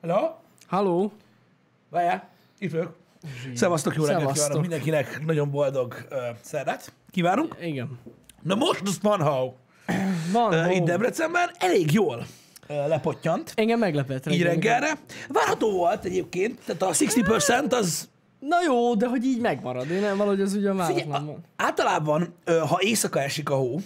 Hello? Halló? Várjál, itt vagyok. Szevasztok, jó reggelt kívánok mindenkinek, nagyon boldog uh, szerdát kívánunk. Igen. Na most az van, ha Van, uh, itt Debrecenben elég jól uh, lepottyant, Engem meglepett. így reggel. reggelre. Várható volt egyébként, tehát a 60% az Na jó, de hogy így megmarad. Én nem, valahogy az ugye Figyelj, váratlan általában, ha éjszaka esik a hó,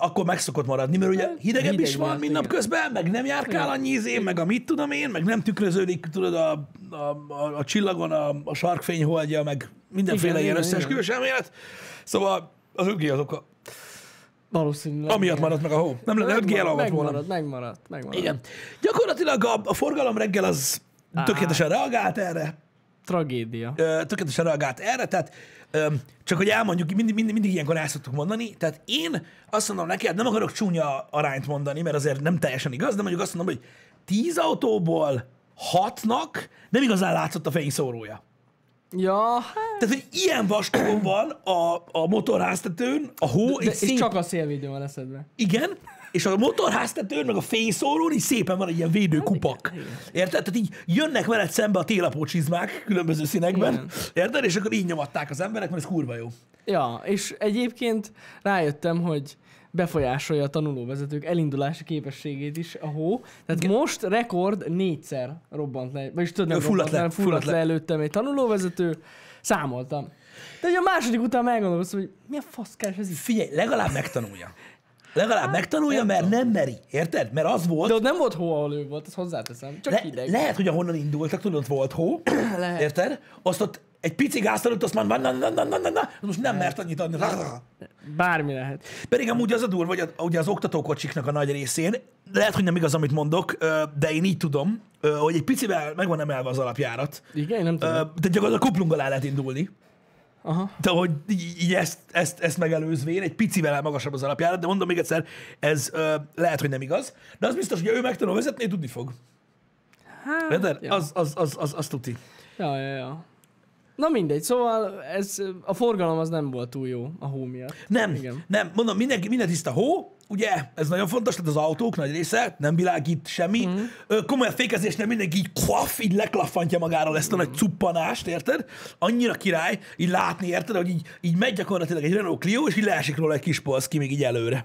akkor meg szokott maradni, mert ugye hidegebb Hideg is van igen. napközben, meg nem járkál annyi izé, meg a mit tudom én, meg nem tükröződik, tudod, a, a, a, a csillagon a, a sarkfény holdja, meg mindenféle Igen, ilyen összeesküvős elmélet. Szóval az 5G az oka. Valószínűleg. Amiatt igen. maradt meg a hó. Nem lenne 5G Megmarad, alavat volna. megmarad, megmaradt, megmaradt. Igen. Gyakorlatilag a, a forgalom reggel az tökéletesen reagált erre. Tragédia. ö, tökéletesen reagált erre, tehát ö, csak hogy elmondjuk, mindig, mindig, mindig ilyenkor el szoktuk mondani, tehát én azt mondom neki, hát nem akarok csúnya arányt mondani, mert azért nem teljesen igaz, de mondjuk azt mondom, hogy 10 autóból hatnak nem igazán látszott a fényszórója. Ja, hát, Tehát, hogy ilyen vastagon van a, a motorháztetőn, a hó, de, így és szép, csak a szélvédő van eszedbe. igen, és a motorháztetőn, meg a fényszórón így szépen van egy ilyen védőkupak. Érted? Tehát így jönnek veled szembe a télapó csizmák különböző színekben. Igen. Érted? És akkor így nyomatták az emberek, mert ez kurva jó. Ja, és egyébként rájöttem, hogy befolyásolja a tanulóvezetők elindulási képességét is a hó. Tehát Igen. most rekord négyszer robbant le, vagyis tudod, nem fulladt robbant le, fulladt le le. előttem egy tanulóvezető, számoltam. De ugye a második után meggondolkoztam, hogy mi a fasz keres ez itt? Figyelj, legalább megtanulja. Legalább megtanulja, mert nem meri. Érted? Mert az volt, De ott nem volt hó, ahol ő volt, ezt hozzáteszem. Csak le, hideg. lehet, hogy ahonnan indultak, tudod, ott volt hó. Lehet. Érted? Azt ott egy pici gázt azt mondta, na, na, na, na, na, na, most nem mert annyit adni. Bármi lehet. Pedig amúgy az a durva, hogy a, ugye az oktatókocsiknak a nagy részén, lehet, hogy nem igaz, amit mondok, de én így tudom, hogy egy picivel meg van emelve az alapjárat. Igen, nem tudom. De gyakorlatilag a kuplunggal el lehet indulni. Aha. De hogy így, ezt, ezt, ezt megelőzvén egy picivel magasabb az alapjárat, de mondom még egyszer, ez ö, lehet, hogy nem igaz, de az biztos, hogy ő megtanul vezetni, tudni fog. Hát, ja. Az, az, az, az, az tuti. Ja, ja, ja. Na mindegy, szóval ez, a forgalom az nem volt túl jó a hó miatt. Nem, Igen. nem, mondom, mindenki, minden tiszta hó, ugye, ez nagyon fontos, tehát az autók nagy része nem világít semmi. Mhm. Mm. Komolyan fékezésnél mindenki így klaff, így leklaffantja magáról ezt a nagy cuppanást, érted? Annyira király, így látni, érted, hogy így, így megy gyakorlatilag egy Renault Clio, és így leesik róla egy kis polsz ki még így előre.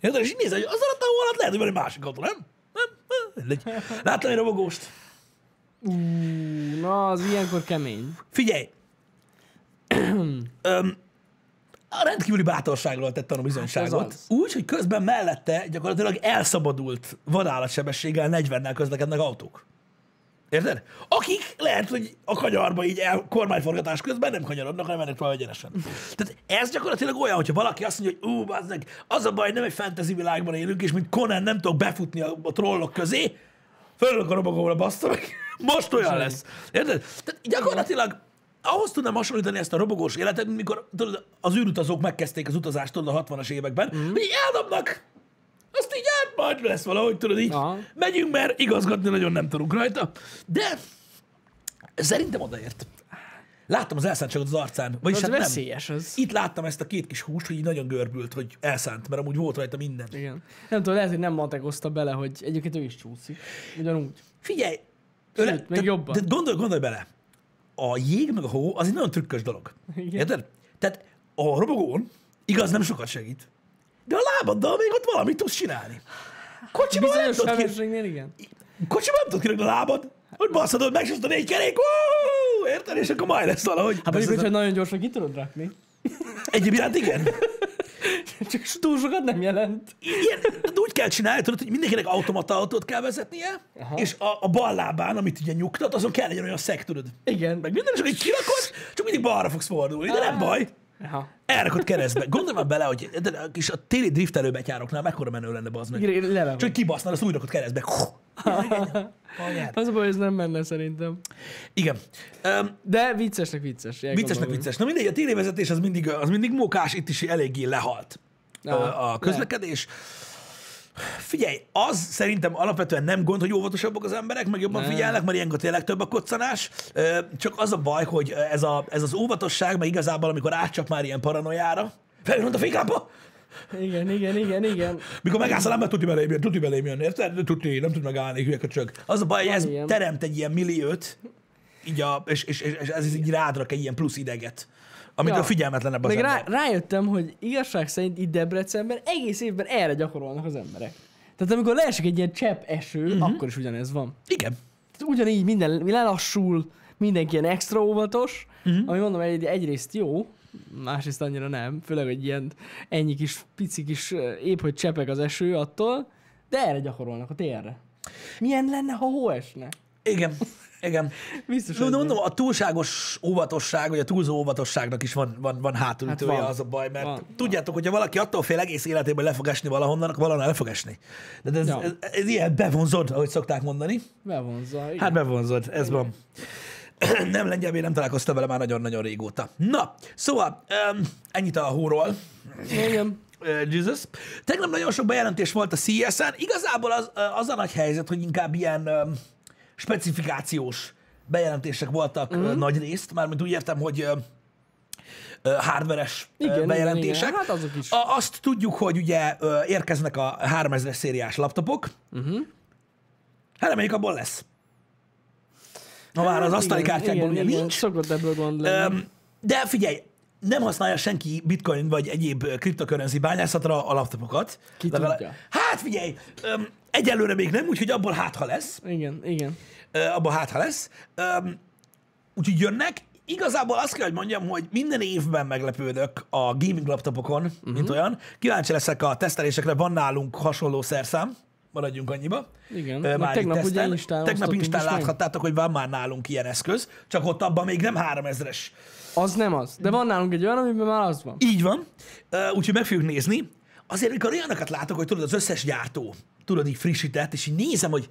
Érted? És így nézed, hogy az alatt a hó alatt lehet, hogy van egy másik autó, nem? Nem? nem? Láttam egy robogóst? Ú, na, az ilyenkor kemény. Figyelj! Öm, a rendkívüli bátorságról tett tanúbizonyságot. Hát úgy, hogy közben mellette gyakorlatilag elszabadult vadállatsebességgel 40-nel közlekednek autók. Érted? Akik lehet, hogy a kanyarba így el, kormányforgatás közben nem kanyarodnak, hanem mennek tovább egyenesen. Tehát ez gyakorlatilag olyan, hogyha valaki azt mondja, hogy ú, bazdmeg, az a baj, nem egy fantasy világban élünk, és mint Conan nem tudok befutni a, a trollok közé, fölök a robogóra, bassza meg. Most olyan lesz. Érted? Tehát gyakorlatilag ahhoz tudnám hasonlítani ezt a robogós életet, mikor tudod, az űrutazók megkezdték az utazást tudod, a 60-as években, mm. hogy eldobnak, azt így át majd lesz valahogy, tudod így. Aha. Megyünk, mert igazgatni nagyon nem tudunk rajta. De szerintem odaért. Láttam az elszántságot az arcán. Vagyis Az hát nem. veszélyes az. Itt láttam ezt a két kis húst, hogy így nagyon görbült, hogy elszánt, mert amúgy volt rajta minden. Igen. Nem tudom, lehet, hogy nem matekozta bele, hogy egyébként ő is csúszik. Ugyanúgy. Figyelj! Sőt, öle- még te- jobban. De gondolj, gondolj bele. A jég meg a hó az egy nagyon trükkös dolog. Igen. Érted? Tehát a robogón igaz nem sokat segít. De a lábaddal még ott valamit tudsz csinálni. Kocsiban nem tudod, ki... igen. Kocsiban nem tudod a lábad. Hogy basszadod meg, és azt a négy kerék, érted? És akkor majd lesz valahogy. Hát mondjuk, hogyha nagyon gyorsan ki tudod rakni. Egyébként igen. Csak túl sokat nem jelent. Ilyen, de úgy kell csinálni, tudod, hogy mindenkinek automata autót kell vezetnie, Aha. és a, a bal lábán, amit ugye nyugtat, azon kell legyen olyan szek, tudod. Igen. Meg minden, csak egy kirakod, csak mindig balra fogsz fordulni, de nem baj. Aha. Elrakod keresztbe. Gondolj már bele, hogy de a kis a téli driftelő betyároknál mekkora menő lenne, bazd meg. Csak kibasznál, azt úgy rakod keresztbe. Az a baj, ez nem menne szerintem. Igen. Um, De viccesnek vicces. viccesnek vicces. Na mindegy, a télévezetés az mindig, az mindig mókás, itt is eléggé lehalt Aha, a közlekedés. Figyelj, az szerintem alapvetően nem gond, hogy óvatosabbak az emberek, meg jobban Nem. figyelnek, mert ilyenkor tényleg több a koccanás. Csak az a baj, hogy ez, a, ez az óvatosság, meg igazából, amikor átcsap már ilyen paranoiára, felvillant a féklámpa, Igen, igen, igen, igen. Mikor megállsz a lábát, tuti belém jön, tuti belém jön, érted? Tuti, nem tud megállni, hülye köcsög. Az a baj, hogy ez ilyen. teremt egy ilyen milliót, így a, és, és, és, és ez így rádrak egy ilyen plusz ideget, amitől Ja. figyelmetlenebb az Meg rá, ember. rájöttem, hogy igazság szerint itt Debrecenben egész évben erre gyakorolnak az emberek. Tehát amikor leesik egy ilyen csepp eső, uh-huh. akkor is ugyanez van. Igen. Ugyanígy minden lelassul, mindenki ilyen extra óvatos, uh-huh. ami mondom, egy, egyrészt jó, másrészt annyira nem, főleg, hogy ilyen ennyi kis, pici kis, ö, épp hogy csepeg az eső attól, de erre gyakorolnak a térre. Milyen lenne, ha hó esne? Igen. Igen. Biztos, de mondom, a túlságos óvatosság, vagy a túlzó óvatosságnak is van, van, van hátulütője Hát van. az a baj, mert Van. tudjátok, hogyha valaki attól fél egész életében le fog esni valahonnan, akkor valahonnan le fog esni. De ez, Ja. ez, ez, ilyen bevonzod, ahogy szokták mondani. bevonzza. Igen. Hát bevonzod, ez van. nem lengyelvé nem találkoztam vele már nagyon-nagyon régóta. Na, szóval um, ennyit a hóról. igen. Uh, Jesus. Tegnap nagyon sok bejelentés volt a CES-en. Igazából az, uh, az a nagy helyzet, hogy inkább ilyen um, specifikációs bejelentések voltak mm. nagy részt, mármint úgy értem, hogy hardveres Igen, uh, igen, bejelentések. igen. Hát azok is. A, azt tudjuk, hogy ugye érkeznek a 3000-es szériás laptopok. Uh-huh. Hát reméljük abból lesz. Ha már az asztali igen, kártyákból igen, ugye igen, nincs. Szokott ebből gond lenni. De figyelj, nem használja senki bitcoin vagy egyéb kriptokörrenzi bányászatra a laptopokat. Ki tudja. Hát figyelj, öm, egyelőre még nem, úgyhogy abból hát ha lesz. Igen, igen. Ö, abból hát ha lesz. Öm, Úgyhogy jönnek. Igazából azt kell, hogy mondjam, hogy minden évben meglepődök a gaming laptopokon, Mhm. uh-huh. mint olyan. Kíváncsi leszek a tesztelésekre, van nálunk hasonló szerszám, maradjunk annyiba. Igen. Már tegnap itt ugye. Instán Tegnap Instán meg. láthattátok, hogy van már nálunk ilyen eszköz, csak ott abban még nem 3000-es Az nem az. De van nálunk egy olyan, amiben már az van. Így van, úgyhogy meg fogjuk nézni. Azért, amikor olyanokat látok, hogy tudod, az összes gyártó, tudod, így frissített, és így nézem, hogy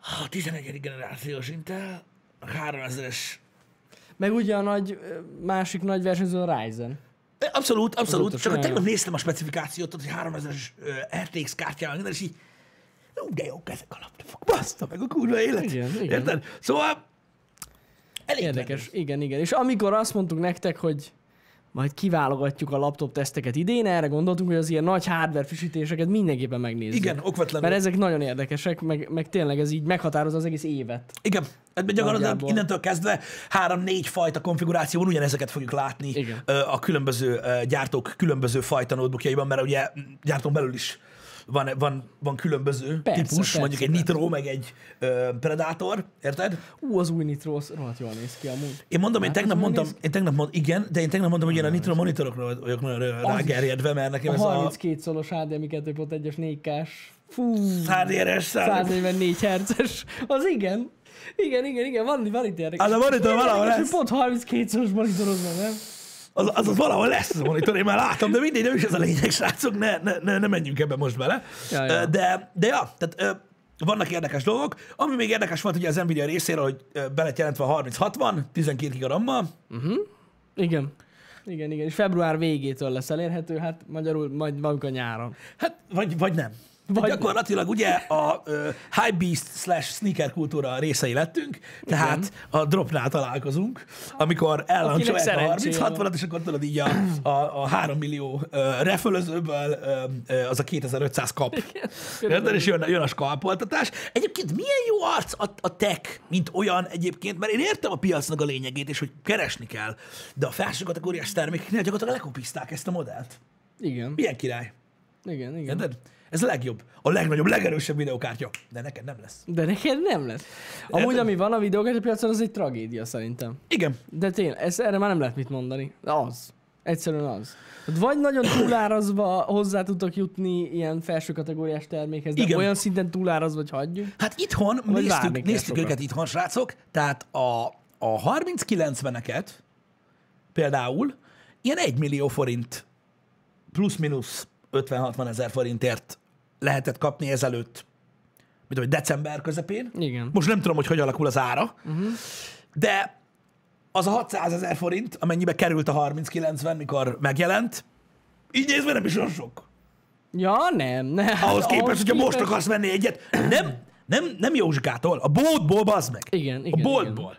a 11. generációs Intel, a 3000-es. Meg ugye a nagy, másik nagy versenyző a Ryzen. Abszolút, abszolút. Azóta Csak sem tegnap jó. néztem a specifikációt, hogy 3000-es ö, RTX kártyával, minden, és így, ú, de jók ezek a laptopok. Baszta meg a kurva élet. Igen, igen. Érted? Szóval elég Érdekes. Igen, igen. És amikor azt mondtuk nektek, hogy majd kiválogatjuk a laptop teszteket idén, erre gondoltunk, hogy az ilyen nagy hardware frissítéseket mindenképpen megnézzük. Igen, okvetlenül. Mert ezek nagyon érdekesek, meg, meg tényleg ez így meghatározza az egész évet. Igen, hát gyakorlatilag innentől kezdve három-négy fajta konfiguráción ugyanezeket fogjuk látni Igen. a különböző gyártók különböző fajta notebookjaiban, mert ugye gyártón belül is van, van, van különböző Persze, típus, persze, mondjuk egy persze. Nitro, meg egy ö, Predator, érted? Ú, az új Nitro, az rohadt jól néz ki amúgy. Én mondom, én tegnap mondtam, én tegnap mond, igen, de én tegnap mondtam, hogy én a Nitro monitorokra vagyok nagyon rágerjedve, mert nekem A ez a 32 szolos HDMI 2.1-es 4K-s, fú, HDR-es szám. 144 Hz-es, az igen. Igen, igen, igen, van, van itt érdekes. Az a monitor valahol lesz. Pont 32 szoros monitorod van, nem? Az, az, az valahol lesz az a monitor, én már látom, de mindegy, nem is ez a lényeg, srácok, ne, ne, ne, ne menjünk ebbe most bele. Ja, ja. De, de ja, tehát vannak érdekes dolgok. Ami még érdekes volt ugye az Nvidia részéről, hogy be lett jelentve a 3060, 12 gigarammal. Igen. Igen, igen, és február végétől lesz elérhető, hát magyarul majd valamikor nyáron. Hát, vagy, vagy nem. Vagy gyakorlatilag ugye a uh, High Beast slash sneaker kultúra részei lettünk, tehát a dropnál találkozunk, amikor ellancsolják a szerencséje 30-60-at, és akkor tudod így a, a, a 3 millió uh, refölözőből uh, az a 2500 kap. Érted? És jön, jön a skalpoltatás. Egyébként milyen jó arc a, a tech, mint olyan egyébként, mert én értem a piacnak a lényegét, és hogy keresni kell, de a felső kategóriás termékeknél gyakorlatilag lekopizták ezt a modellt. Igen, Milyen király. igen, igen. Érted? Ez a legjobb, a legnagyobb, legerősebb videokártya. De neked nem lesz. De neked nem lesz. Amúgy, Érted? ami van a videókártyapiacon, az egy tragédia szerintem. Igen. De tényleg, ez, erre már nem lehet mit mondani. Az. Egyszerűen az. Vagy nagyon túlárazva hozzá tudtok jutni ilyen felső kategóriás termékhez, de Igen. olyan szinten túlárazva, hogy hagyjuk. Hát itthon Vagy néztük, néztük őket itthon, srácok, tehát a, a 30-90-eket például ilyen 1 millió forint plusz-minusz 50-60 ezer forintért lehetett kapni ezelőtt, mit tudom, december közepén. Igen. Most nem tudom, hogy hogy alakul az ára, uh-huh. de az a 600 ezer forint, amennyibe került a 30-90, mikor megjelent, így nézve nem is olyan sok. Ja, nem, nem. Ahhoz képest, hogyha most akarsz venni egyet, nem, nem, nem Józsikától, a boltból bazd meg. Igen, igen, A boltból.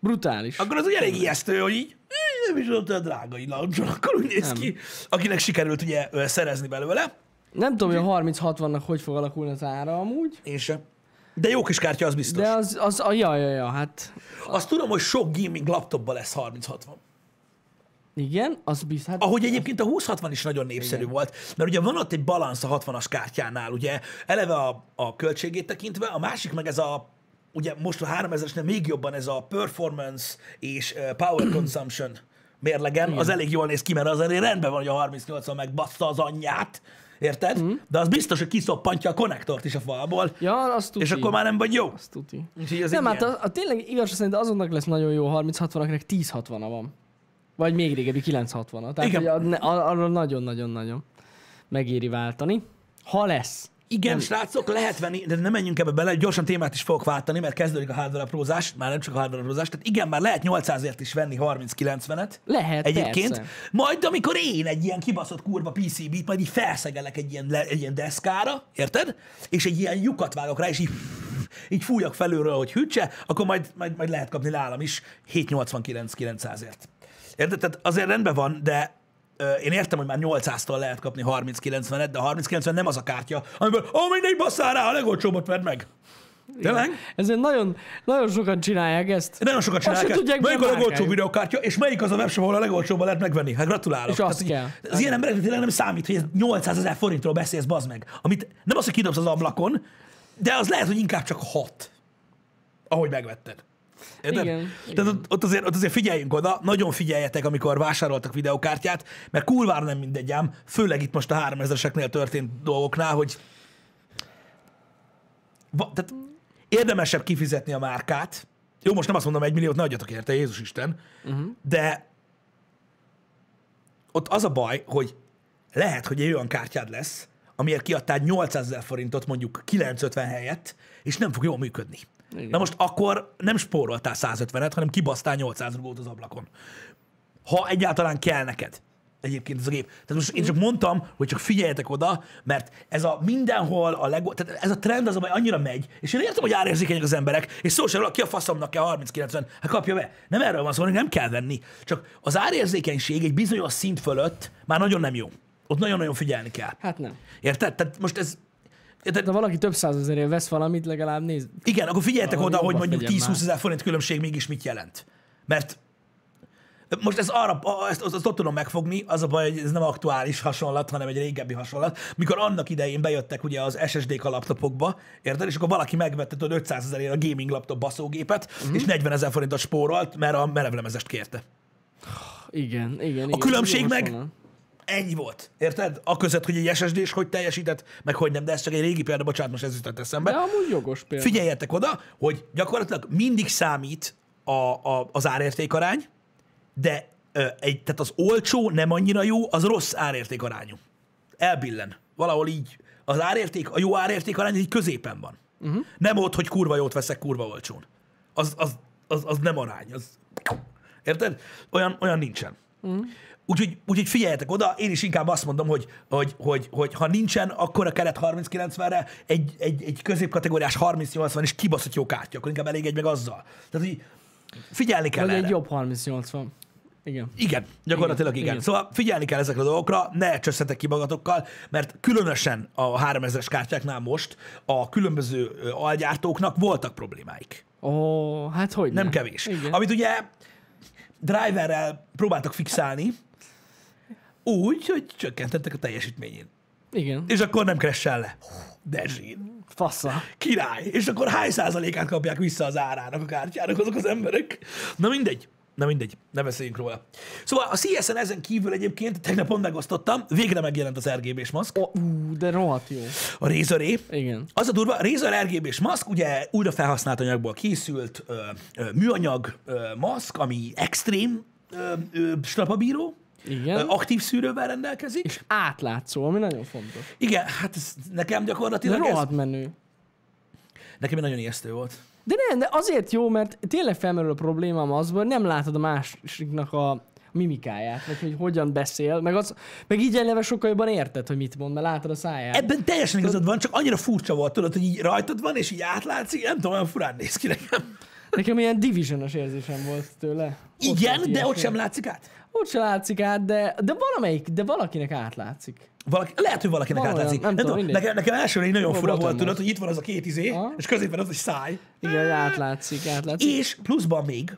Brutális. Akkor az ugye elég ijesztő, hogy így, "Ih, nem is volt olyan drága launchon, akkor úgy néz ki, akinek sikerült ugye szerezni belőle. Nem tudom, hogy a 30-60-nak hogy fog alakulni az ára amúgy, Én sem. De jó kis kártya, az biztos. de az, az a, ja, ja, ja, hát Azt tudom, hogy sok gaming laptopban lesz 30-60. igen, az biztos. Hát, Ahogy egyébként a 2060 is nagyon népszerű Igen. volt, mert ugye van ott egy balansz a 60-as kártyánál, ugye eleve a, a költségét tekintve, a másik meg ez a ugye most a 3000-esnél még jobban ez a performance és power consumption mérlegen, az elég jól néz ki, mert az elég rendben van, hogy a 3080 megbassza az anyját, érted? Mm. De az biztos, hogy kiszoppantja a konnektort is a falból, ja, azt tuti. és akkor már nem vagy jó. Azt tuti. Úgyhogy ez Nem, hát a, a, tényleg igaz szerint azonnak lesz nagyon jó 30-60, akinek 10-60-a van. Vagy még régebbi 9-60-a. Tehát Igen. hogy a- a- arra nagyon-nagyon-nagyon megéri váltani. Ha lesz. Igen, nem. srácok, lehet venni, de nem menjünk ebbe bele, gyorsan témát is fogok váltani, mert kezdődik a hardware aprózás, már nem csak a hardware aprózás, tehát igen, már lehet 800-ért is venni 30-90-et. Lehet, Egyébként, persze. majd amikor én egy ilyen kibaszott kurva PCB-t, majd így felszegelek egy ilyen, le, egy ilyen deszkára, érted? És egy ilyen lyukat vágok rá, és így, így fújjak felülről, hogy hűtse, akkor majd, majd, majd lehet kapni nálam is 789-900-ért. Érted? Tehát azért rendben van, de én értem, hogy már 800-tól lehet kapni 30-90-et, de a 30-90 nem az a kártya, amiből, ó, mindegy, basszál rá, a legolcsóbbat vedd meg. Tényleg? Ezért nagyon, nagyon sokan csinálják ezt. Nagyon Azt se csinálják. ezt. tudják, Melyik a legolcsóbb videokártya, és melyik az a webshop, ahol a legolcsóbban lehet megvenni? Hát gratulálok. És azt hogy kell. Az ilyen embereknek tényleg nem számít, hogy ez 800 ezer forintról beszélsz, bazd meg. Amit nem az, hogy kidobsz az ablakon, de az lehet, hogy inkább csak hat, ahogy megvetted. Érted? Igen, Tehát ott, ott, azért, ott azért figyeljünk oda, nagyon figyeljetek, amikor vásároltak videokártyát, mert kurvára nem mindegy ám, főleg itt most a 3000-eseknél történt dolgoknál, hogy va, tehát érdemesebb kifizetni a márkát. Jó, most nem azt mondom, egy milliót ne adjatok érte, Jézus Isten, uh-huh. de ott az a baj, hogy lehet, hogy egy olyan kártyád lesz, amiért kiadtál 800 ezer forintot mondjuk 950 helyett, és nem fog jól működni. Igen. Na most akkor nem spóroltál 150-et, hanem kibasztál 800 rugót az ablakon. Ha egyáltalán kell neked egyébként ez a gép. Tehát most én csak mondtam, hogy csak figyeljetek oda, mert ez a mindenhol a legó, tehát ez a trend az, amely annyira megy, és én értem, hogy árérzékenyek az emberek, és szó sem ki a faszomnak kell 30-90, hát kapja be. Nem erről van szó, hanem nem kell venni. Csak az árérzékenység egy bizonyos szint fölött már nagyon nem jó. Ott nagyon-nagyon figyelni kell. Hát nem. Érted? Tehát most ez... Érted? De valaki több százezerért vesz valamit, legalább néz. Igen, akkor figyeljetek Valami oda, hogy mondjuk figyelj 10-20 ezer forint különbség mégis mit jelent. Mert most ez arra, a- ezt, azt, azt ott tudom megfogni, az a baj, hogy ez nem aktuális hasonlat, hanem egy régebbi hasonlat. Mikor annak idején bejöttek ugye az SSD-k a laptopokba, érted? És akkor valaki megvette tudod 500 ezerért a gaming laptop baszógépet, uh-huh. és 40 ezer forintot spórolt, mert a merevlemezest kérte. Igen, igen. igen. különbség meg- hasonlat. Ennyi volt. Érted? A között, hogy egy SSD és hogy teljesített, meg hogy nem, de ez csak egy régi példa, bocsánat, most ez jutott eszembe. De amúgy jogos példa. Figyeljetek oda, hogy gyakorlatilag mindig számít a, a, az árértékarány, de ö, egy, tehát az olcsó, nem annyira jó, az rossz árértékarányú. Elbillen. Valahol így. Az árérték, a jó árértékarány így középen van. Uh-huh. Nem ott, hogy kurva jót veszek kurva olcsón. Az, az, az, az nem arány. Az... Érted? Olyan, olyan nincsen. Uh-huh. Úgyhogy, úgyhogy figyeljetek oda, én is inkább azt mondom, hogy, hogy, hogy, hogy ha nincsen, akkor a keret 30-90-re egy, egy, egy középkategóriás 30-80 is kibaszott jó kártya, akkor inkább elég egy meg azzal. Tehát, hogy figyelni kell Vagy erre. egy jobb 30-80. Igen. Igen, gyakorlatilag igen. Igen, igen. Szóval figyelni kell ezekre a dolgokra, ne csösszetek ki magatokkal, mert különösen a 3000-es kártyáknál most a különböző algyártóknak voltak problémáik. Ó, hát hogy Nem kevés. Igen. Amit ugye driverrel próbáltak fixálni, úgy, hogy csökkentettek a teljesítményén. Igen. És akkor nem kressel le. De zsír. Fassa. Király. És akkor hány százalékát kapják vissza az árának a kártyának azok az emberek? Na mindegy. Na mindegy, ne beszéljünk róla. Szóval a CS-en ezen kívül egyébként, tegnap pont megosztottam, végre megjelent az RGB-s maszk, ú, de rohadt jó. a Razoré. Igen. Az a durva, a Razer RGB-s maszk, ugye újra felhasznált anyagból készült ö, ö, műanyag ö, maszk, ami extrém ö, ö, strapabíró, Igen. aktív szűrővel rendelkezik. És átlátszó, ami nagyon fontos. Igen, hát ez nekem De gyakorlatilag ez, rohadt menő. nekem nagyon ijesztő volt. De nem, de azért jó, mert tényleg felmerül a problémám azban, hogy nem látod a másiknak a mimikáját, vagy hogy hogyan beszél, meg, az, meg így eleve sokkal jobban érted, hogy mit mond, mert látod a száját. Ebben teljesen igazad van, csak annyira furcsa volt, tudod, hogy így rajtad van, és így átlátszí, így nem tudom, olyan furán néz ki nekem. Nekem ilyen divisionos érzésem volt tőle. Ott Igen, de ott sem látszik át. Ott sem látszik át, de, de valamelyik, de valakinek átlátszik. Valaki, lehet, hogy valakinek Van olyan, átlátszik. nem Nem tudom, tudom, nekem, nekem elsőre így nagyon Volt fura volt, tudod, hogy itt van az a két izé, Aha. és középen az a száj. Igen, átlátszik, átlátszik. És pluszban még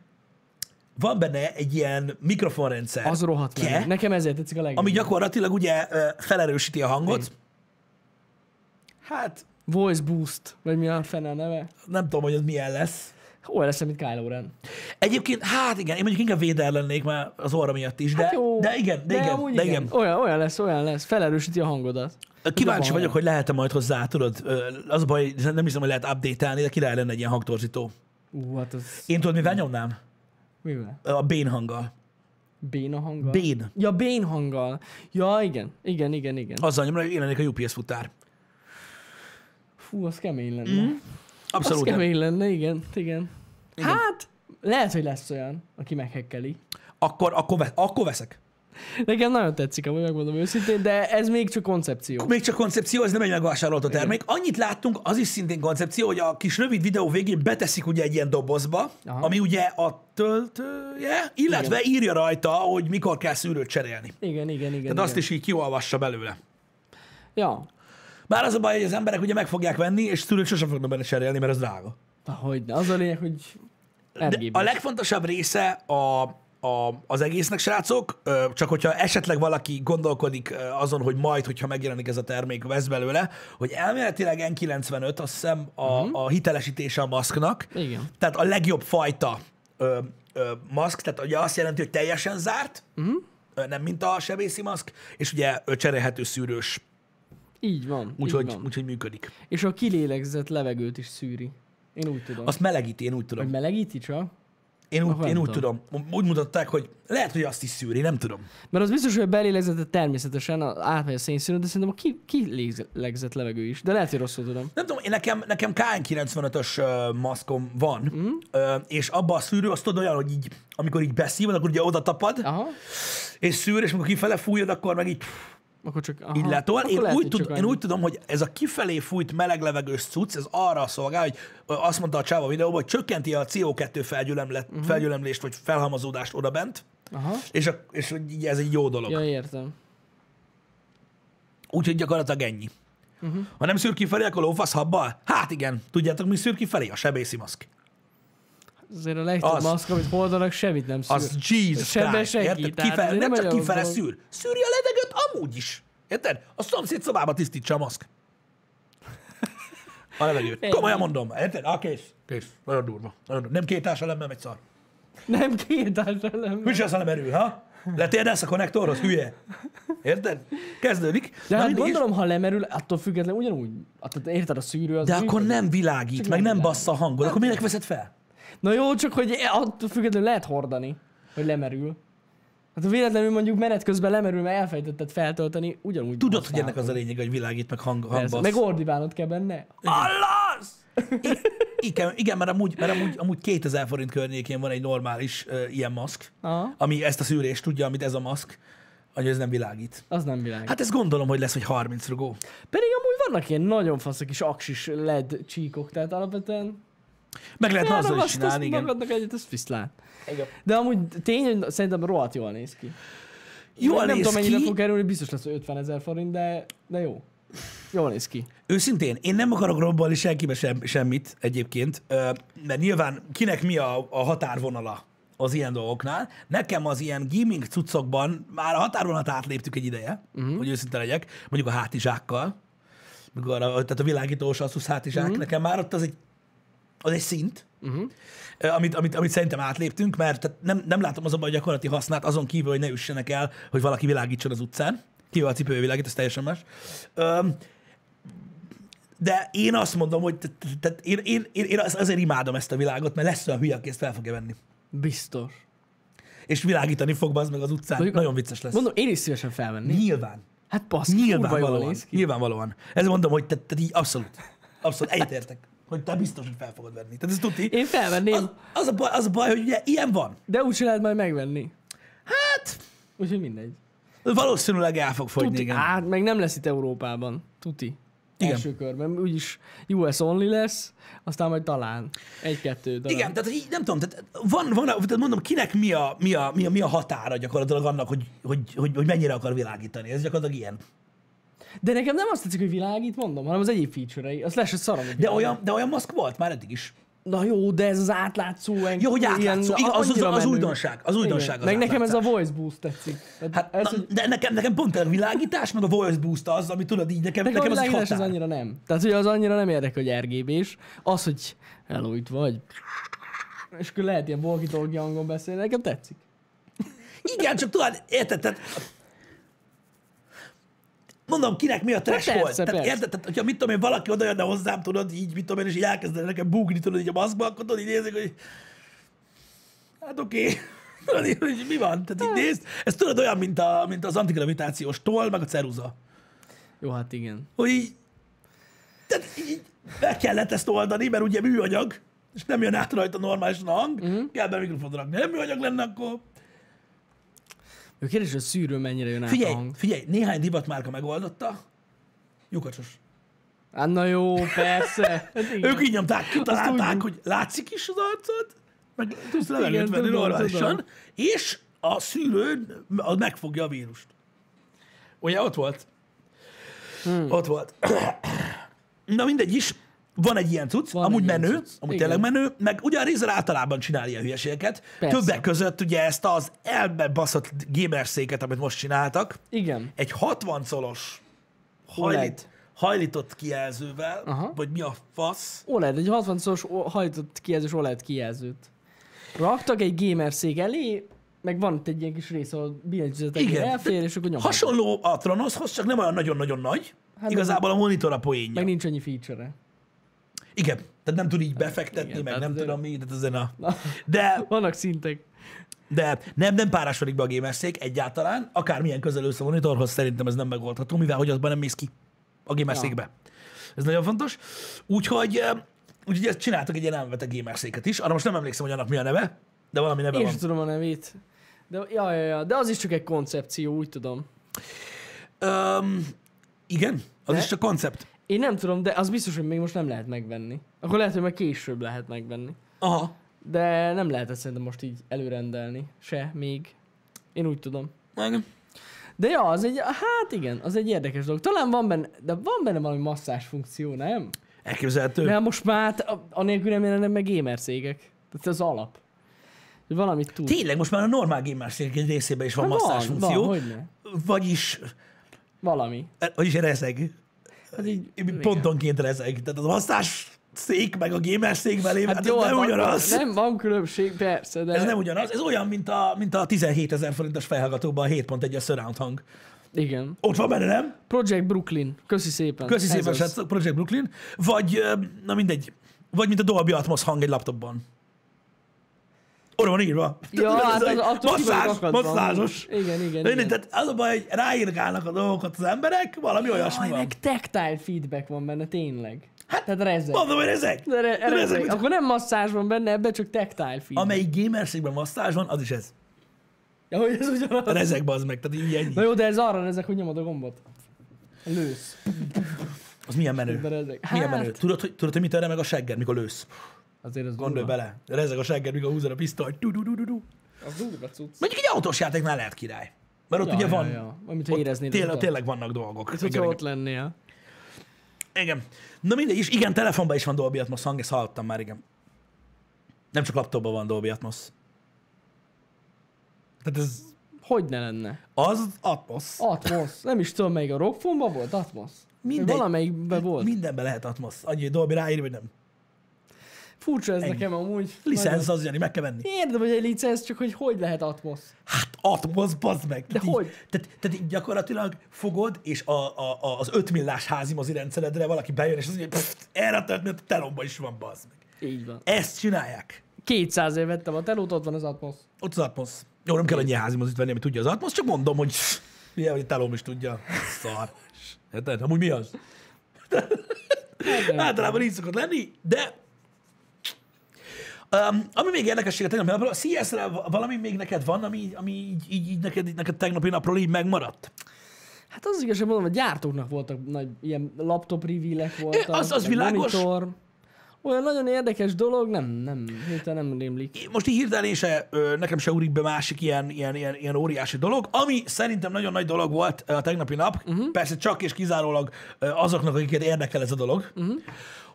van benne egy ilyen mikrofonrendszer, Az rohadt ke, menő. Nekem ezért tetszik a legjobban. ami gyakorlatilag ugye felerősíti a hangot. Hát Voice Boost, vagy mi a fene a neve? nem tudom, hogy az milyen lesz. Olyan lesz, mint Kylo Ren. Egyébként, hát igen, én mondjuk inkább véder lennék már az orra miatt is, de, Hát jó, de igen, de, igen, amúgy de igen. Olyan, olyan lesz, olyan lesz. Felerősíti a hangodat. Kíváncsi vagyok, hogy lehet-e majd hozzá, tudod, az a baj, nem hiszem, hogy lehet update-elni, de király lenne egy ilyen hangtorzító. Ú, hát az... Én tudod, mivel nyomnám? Mivel? A bén hanggal. Béna hanggal? Bén. Ja, bén hanggal. Ja, igen. Igen, igen, igen. Azzal nyomra, hogy én lennék a UPS futár. Fú, az kemény lenne. Mm. Abszolút az nem. kemény lenne, igen, igen. Hát, lehet, hogy lesz olyan, aki meghekkeli. Akkor, akkor, ve- akkor veszek. Nekem nagyon tetszik, amúgy megmondom őszintén, de ez még csak koncepció. Még csak koncepció, ez nem egy megvásárolt a termék. Annyit láttunk, az is szintén koncepció, hogy a kis rövid videó végén beteszik ugye egy ilyen dobozba, Aha. ami ugye a töltője, illetve Igen. írja rajta, hogy mikor kell szűrőt cserélni. Igen, igen, igen. Tehát igen. azt is így kiolvassa belőle. Ja, Bár az a baj, hogy az emberek ugye meg fogják venni, és szűrőt sosem fognak benne cserélni, mert az drága. hogy az a lényeg, hogy De a legfontosabb része a, a, az egésznek, srácok, csak hogyha esetleg valaki gondolkodik azon, hogy majd, hogyha megjelenik ez a termék, vesz belőle, hogy elméletileg N95, azt hiszem a, uh-huh. a hitelesítése a maszknak, Igen. tehát a legjobb fajta ö, ö, maszk, tehát ugye azt jelenti, hogy teljesen zárt, uh-huh. nem mint a sebészi maszk, és ugye cserélhető szűrős, Így van, úgyhogy, úgyhogy működik. És a kilélegzett levegőt is szűri. Én úgy tudom. Azt melegíti, én úgy Hogy tudom. melegíti csak? Én úgy, én úgy tudom. Úgy mutatták, hogy lehet, hogy azt is szűri, nem tudom. Mert az biztos, hogy a belélegzett természetesen átmegy a szénszűrőn, de szerintem a ki, kilélegzett levegő is. De lehet, hogy rosszul tudom. Nem tudom, én nekem, nekem KN95-ös uh, maszkom van, mm. és abban a szűrő azt tudod olyan, hogy így, amikor így beszívod, akkor ugye oda tapad, Aha. és szűr, és amikor kifele fújod, akkor meg így, Akkor csak... Aha. így letol. Akkor Én lehet, úgy, tud, én úgy tudom, hogy ez a kifelé fújt meleg levegős cucc, ez arra szolgál, hogy azt mondta a csáva videóban, hogy csökkenti a CO2 felgyülemlet, Mhm. uh-huh. felgyülemlést, vagy felhalmozódást odabent, Aha. és, a, és így ez egy jó dolog. Ja, értem. Úgyhogy gyakorlatilag ennyi. Mhm. Uh-huh. Ha nem szűr kifelé, akkor lófasz habbal? Hát igen. Tudjátok, mi szűr kifelé? A sebészi maszk. Azért a legtöbb Az. maszk, amit hordanak, semmit nem szűr. Az Jesus Christ, senki, érted? tehát Kifele, nem, nem csak kifele dolog. szűr. Szűri a levegőt amúgy is. Érted? A szomszéd szobába tisztítsa a maszk. A levegőt. Komolyan mondom. Érted? Ah, kész. Kész. Nagyon durva. Nagyon durva. Nem két társa nem egy szar. Nem két ellen. Mi se az, hanem erő, ha? Letérdelsz a konnektorhoz, hülye. Érted? Kezdődik. De Na hát mindig is. gondolom, ha lemerül, attól függetlenül ugyanúgy. Hát, érted, a szűrő az De akkor nem világít, meg nem nem bassza a hangod. Akkor minek veszed fel? Na jó, csak hogy e- attól függetlenül lehet hordani, hogy lemerül. Hát ha véletlenül mondjuk menet közben lemerül, mert elfejtetted feltölteni, ugyanúgy. Tudod, hogy ennek az a lényeg, hogy világít, meg hang, hangbasz. Meg ordibálnod kell benne. Allasz! Igen, igen mert, amúgy, mert amúgy, amúgy 2000 forint környékén van egy normális uh, ilyen maszk, Aha, ami ezt a szűrést tudja, amit ez a maszk, hogy ez nem világít. az nem világ. Hát, ezt gondolom, hogy lesz, hogy 30 rugó. Pedig amúgy vannak ilyen nagyon fasz kis aksis LED csíkok, tehát alapvetően Meg lehetne azzal is csinálni, igen. magadnak egyet, ez viszlát. De amúgy tény, hogy szerintem rohadt jól néz ki. Jól nem, nem tudom, mennyire ki. fog kerülni, biztos lesz 50 ezer forint, de, de jó. Jól néz ki. Őszintén, én nem akarok rombolni senkibe sem, semmit egyébként, mert nyilván kinek mi a, a határvonala az ilyen dolgoknál. Nekem az ilyen gaming cuccokban már a határvonalat átléptük egy ideje, uh-huh. hogy őszinte legyek, mondjuk a hátizsákkal, mikor a, tehát a világítós Asus hátizsák, uh-huh. nekem már ott az egy, az egy szint, Uh-huh. amit, amit, amit szerintem átléptünk, mert tehát nem, nem látom azonban a gyakorlati hasznát, azon kívül, hogy ne üssenek el, hogy valaki világítson az utcán. Kivel a cipője világít, ez teljesen más. Öm, de én azt mondom, hogy te- te- te- én, én, én, én az- azért imádom ezt a világot, mert lesz olyan hülye, aki ezt fel fogja venni. Biztos. És világítani fog az meg az utcán. Mondjuk- Nagyon vicces lesz. Mondom, én is szívesen felvenni. Nyilván. Hát passz, Nyilvánvalóan. Nyilvánvalóan. Ez mondom, hogy te, te így abszolút. Abszolút. Egyetértek. Hogy te biztos, hogy fel fogod venni. Tehát ez tuti. Én felvenném, Az, az, a baj, az a baj, hogy ugye ilyen van. de úgyse lehet majd megvenni. Hát, Úgyhogy mindegy. valószínűleg el fog fogyni, Tuti, igen. hát meg nem lesz itt Európában. Tuti. Igen. első körben. Úgyis US only lesz, aztán majd talán egy-kettő darab. Igen, tehát így, nem tudom, tehát van, van, tehát mondom, kinek mi a, mi a, mi a, mi a határa gyakorlatilag annak, hogy, hogy, hogy, hogy mennyire akar világítani. Ez gyakorlatilag ilyen. De nekem nem azt tetszik, hogy világít, mondom, hanem az egyéb feature-ei. Az lesz, hogy szarom. De olyan, de olyan maszk volt már eddig is. Na jó, de ez az átlátszó. Jó, hogy átlátszó. Igen, az, az, az újdonság. Az újdonság Igen. az Meg nekem ez a voice boost tetszik. Tehát Hát, ez, na, hogy de nekem, nekem pont a világítás, meg a voice boost az, ami tudod így, nekem, nekem nekem a az világítás az annyira nem. Tehát, hogy az annyira nem érdekel, hogy RGB-s. Az, hogy hello, itt vagy. És akkor lehet ilyen walkie hangon beszélni, nekem tetszik. Igen, csak tudod, érted, tehát mondom, kinek mi a trash persze, volt. Tehát, persze. érted, tehát, hogyha mit tudom én, valaki oda jönne hozzám, tudod, így, mit tudom én, és így elkezdene nekem bugni, tudod, így a maszkba, akkor tudod, így nézik, hogy hát oké. Okay. Tudod, hogy mi van? Tehát így nézd, ez tudod olyan, mint, a, mint az antigravitációs toll, meg a ceruza. Jó, hát igen. Hogy így, tehát így meg kellett ezt oldani, mert ugye műanyag, és nem jön át rajta normálisan a hang, uh-huh. kell be mikrofonra rakni. Nem műanyag lenne, akkor Ő kérdés, hogy a szűrő mennyire jön át a Figyelj, hang. figyelj, néhány divatmárka megoldotta, lyukacsos. Hát na jó, persze. Hát. Ők így nyomták, kitalálták, hogy látszik is az arcod, meg tudsz levegőt venni normálisan, és a szűrőn megfogja a vírust. Ugye ott volt? Hmm. Ott volt. Na mindegy is, van egy ilyen cucc, Van amúgy menő, cucc. amúgy Igen. tényleg menő, meg ugye a Razer általában csinál ilyen hülyeségeket. Persze. Többek között ugye ezt az elbebaszott gamerszéket, amit most csináltak, Igen. egy 60 szolos OLED. hajlit, hajlított kijelzővel, Aha. vagy mi a fasz, OLED, egy 60 szoros o- hajtott kijelzős OLED kijelzőt. Raktak egy gamer szék elé, meg van itt egy ilyen kis rész, ahol billentyűzetek elfér, és akkor nyomhatod. hasonló a Tronoshoz, csak nem olyan nagyon-nagyon nagy. Hát Igazából a monitor a poénja. Meg nincs annyi feature-e. Igen, tehát nem tud így befektetni, Igen, meg nem azért- tudom mi, tehát ezen a... Na, De, vannak szintek. de nem, nem párásodik be a gamerszék egyáltalán, akármilyen közel a monitorhoz, szerintem ez nem megoldható, mivel hogy azban nem mész ki a gamerszékbe. Ez nagyon fontos. Úgyhogy, eh, úgyhogy ezt csináltak egy ilyen elmebeteg gamerszéket is. Arra most nem emlékszem, hogy annak mi a neve, de valami neve Én van. sem tudom a nevét. De, ja, ja, ja, de az is csak egy koncepció, úgy tudom. Um, igen, az De- is csak koncept. Én nem tudom, de az biztos, hogy még most nem lehet megvenni. Akkor lehet, hogy meg később lehet megvenni. Aha. De nem lehet ezt szerintem most így előrendelni. Se, még. Én úgy tudom. Igen. De ja, az egy, hát igen, az egy érdekes dolog. Talán van benne, de van benne valami masszás funkció, nem? Elképzelhető. Mert most már hát, a- anélkül nem jelennek meg gamer cégek. Tehát ez az alap. Valamit tud. Tényleg, most már a normál gamerszék egy részében is van Hát masszás van, funkció. van, hogyne. Vagyis, Valami. vagyis rezeg. Hát így, igen. Pontonként rezeg. Tehát a masszás szék meg a gamer szék belé, hát, hát jó, ez nem van- ugyanaz. Nem, van különbség, persze, de... Ez nem ugyanaz. Ez olyan, mint a, mint a 17 ezer forintos fejhallgatóban a 7.1-es surround hang. Igen. Ott van benne, nem? Project Brooklyn. Köszi szépen. Köszi szépen, az. srácok, Project Brooklyn. Vagy, na mindegy, vagy mint a Dolby Atmos hang egy laptopban. Oda van írva. Ja, hát az, ki vagyok masszázs, masszázsos. Igen, igen, igen. Tehát az a baj, hogy ráírgálnak a dolgokat az emberek, valami olyasmi van. meg tactile feedback van benne, tényleg. Hát, Tehát rezeg. Mondom, hogy ezek. De re, rezeg. hogy- Akkor nem masszázs van benne, ebben csak tactile feedback. Amelyik gamerségben masszázs van, az is ez. Ja, hogy ez ugyanaz. A rezeg bazd meg, tehát így ennyi. Na jó, de ez arra rezeg, hogy nyomod a gombot. Lősz. Az milyen menő. Rezeg. Milyen Hát, menő. Tudod, hogy, tudod, hogy mit meg a segged, mikor lősz? Azért az Gondolj durva. bele. Rezeg a segged, mikor húzod a pisztolyt. Du, du, du, du, du. Az durva cucc. Mondjuk egy autós játéknál lehet király. Mert ott Ja, ugye ja, van, ja. Amit ott éreznéd. tényleg, tényleg vannak dolgok. Igen, hogyha ott lennél. igen. Na mindegy, és igen, telefonban is van Dolby Atmos hang, ezt hallottam már, igen. Nem csak laptopban van Dolby Atmos. Tehát ez Hogy ne lenne? az Atmos. Atmos. Nem is tudom, melyik a rockfonban volt Atmos? Mindegy. Valamelyikben volt. Mindenben lehet Atmos. Annyi, hogy Dolby ráír, vagy nem. Furcsa ez Ennyi. nekem amúgy. Licensz az, Jani, meg kell venni. Érdem, hogy egy licensz, csak hogy hogy lehet Atmos. Hát Atmos, bazd meg. Tehát hogy? Így, tehát, tehát így gyakorlatilag fogod, és a, a, a, az 5 millás házi mozi rendszeredre valaki bejön, és azt mondja, hogy erre a történet a telomban is van, bazd meg. Így van. Ezt csinálják. 200 év vettem a telót, ott van az Atmos. Ott az Atmos. Jó, nem kell annyi házi mozit venni, amit tudja az Atmos, csak mondom, hogy milyen, hogy a telóm is tudja. Szar. Érted? Amúgy mi az? Általában így szokott lenni, de Um, ami még érdekesség a tegnapi napról, a CS-re valami még neked van, ami, ami így, így, így neked, neked tegnapi napról így megmaradt? Hát az igazság mondom, a gyártóknak voltak nagy ilyen laptop reveal voltak. az- az meg világos. Monitor. Olyan nagyon érdekes dolog, nem, nem, hirtelen nem rémlik. Most így hirtelen se, nekem se ugrik be másik ilyen, ilyen, ilyen, ilyen óriási dolog, ami szerintem nagyon nagy dolog volt a tegnapi nap, uh-huh. persze csak és kizárólag azoknak, akiket érdekel ez a dolog, uh-huh.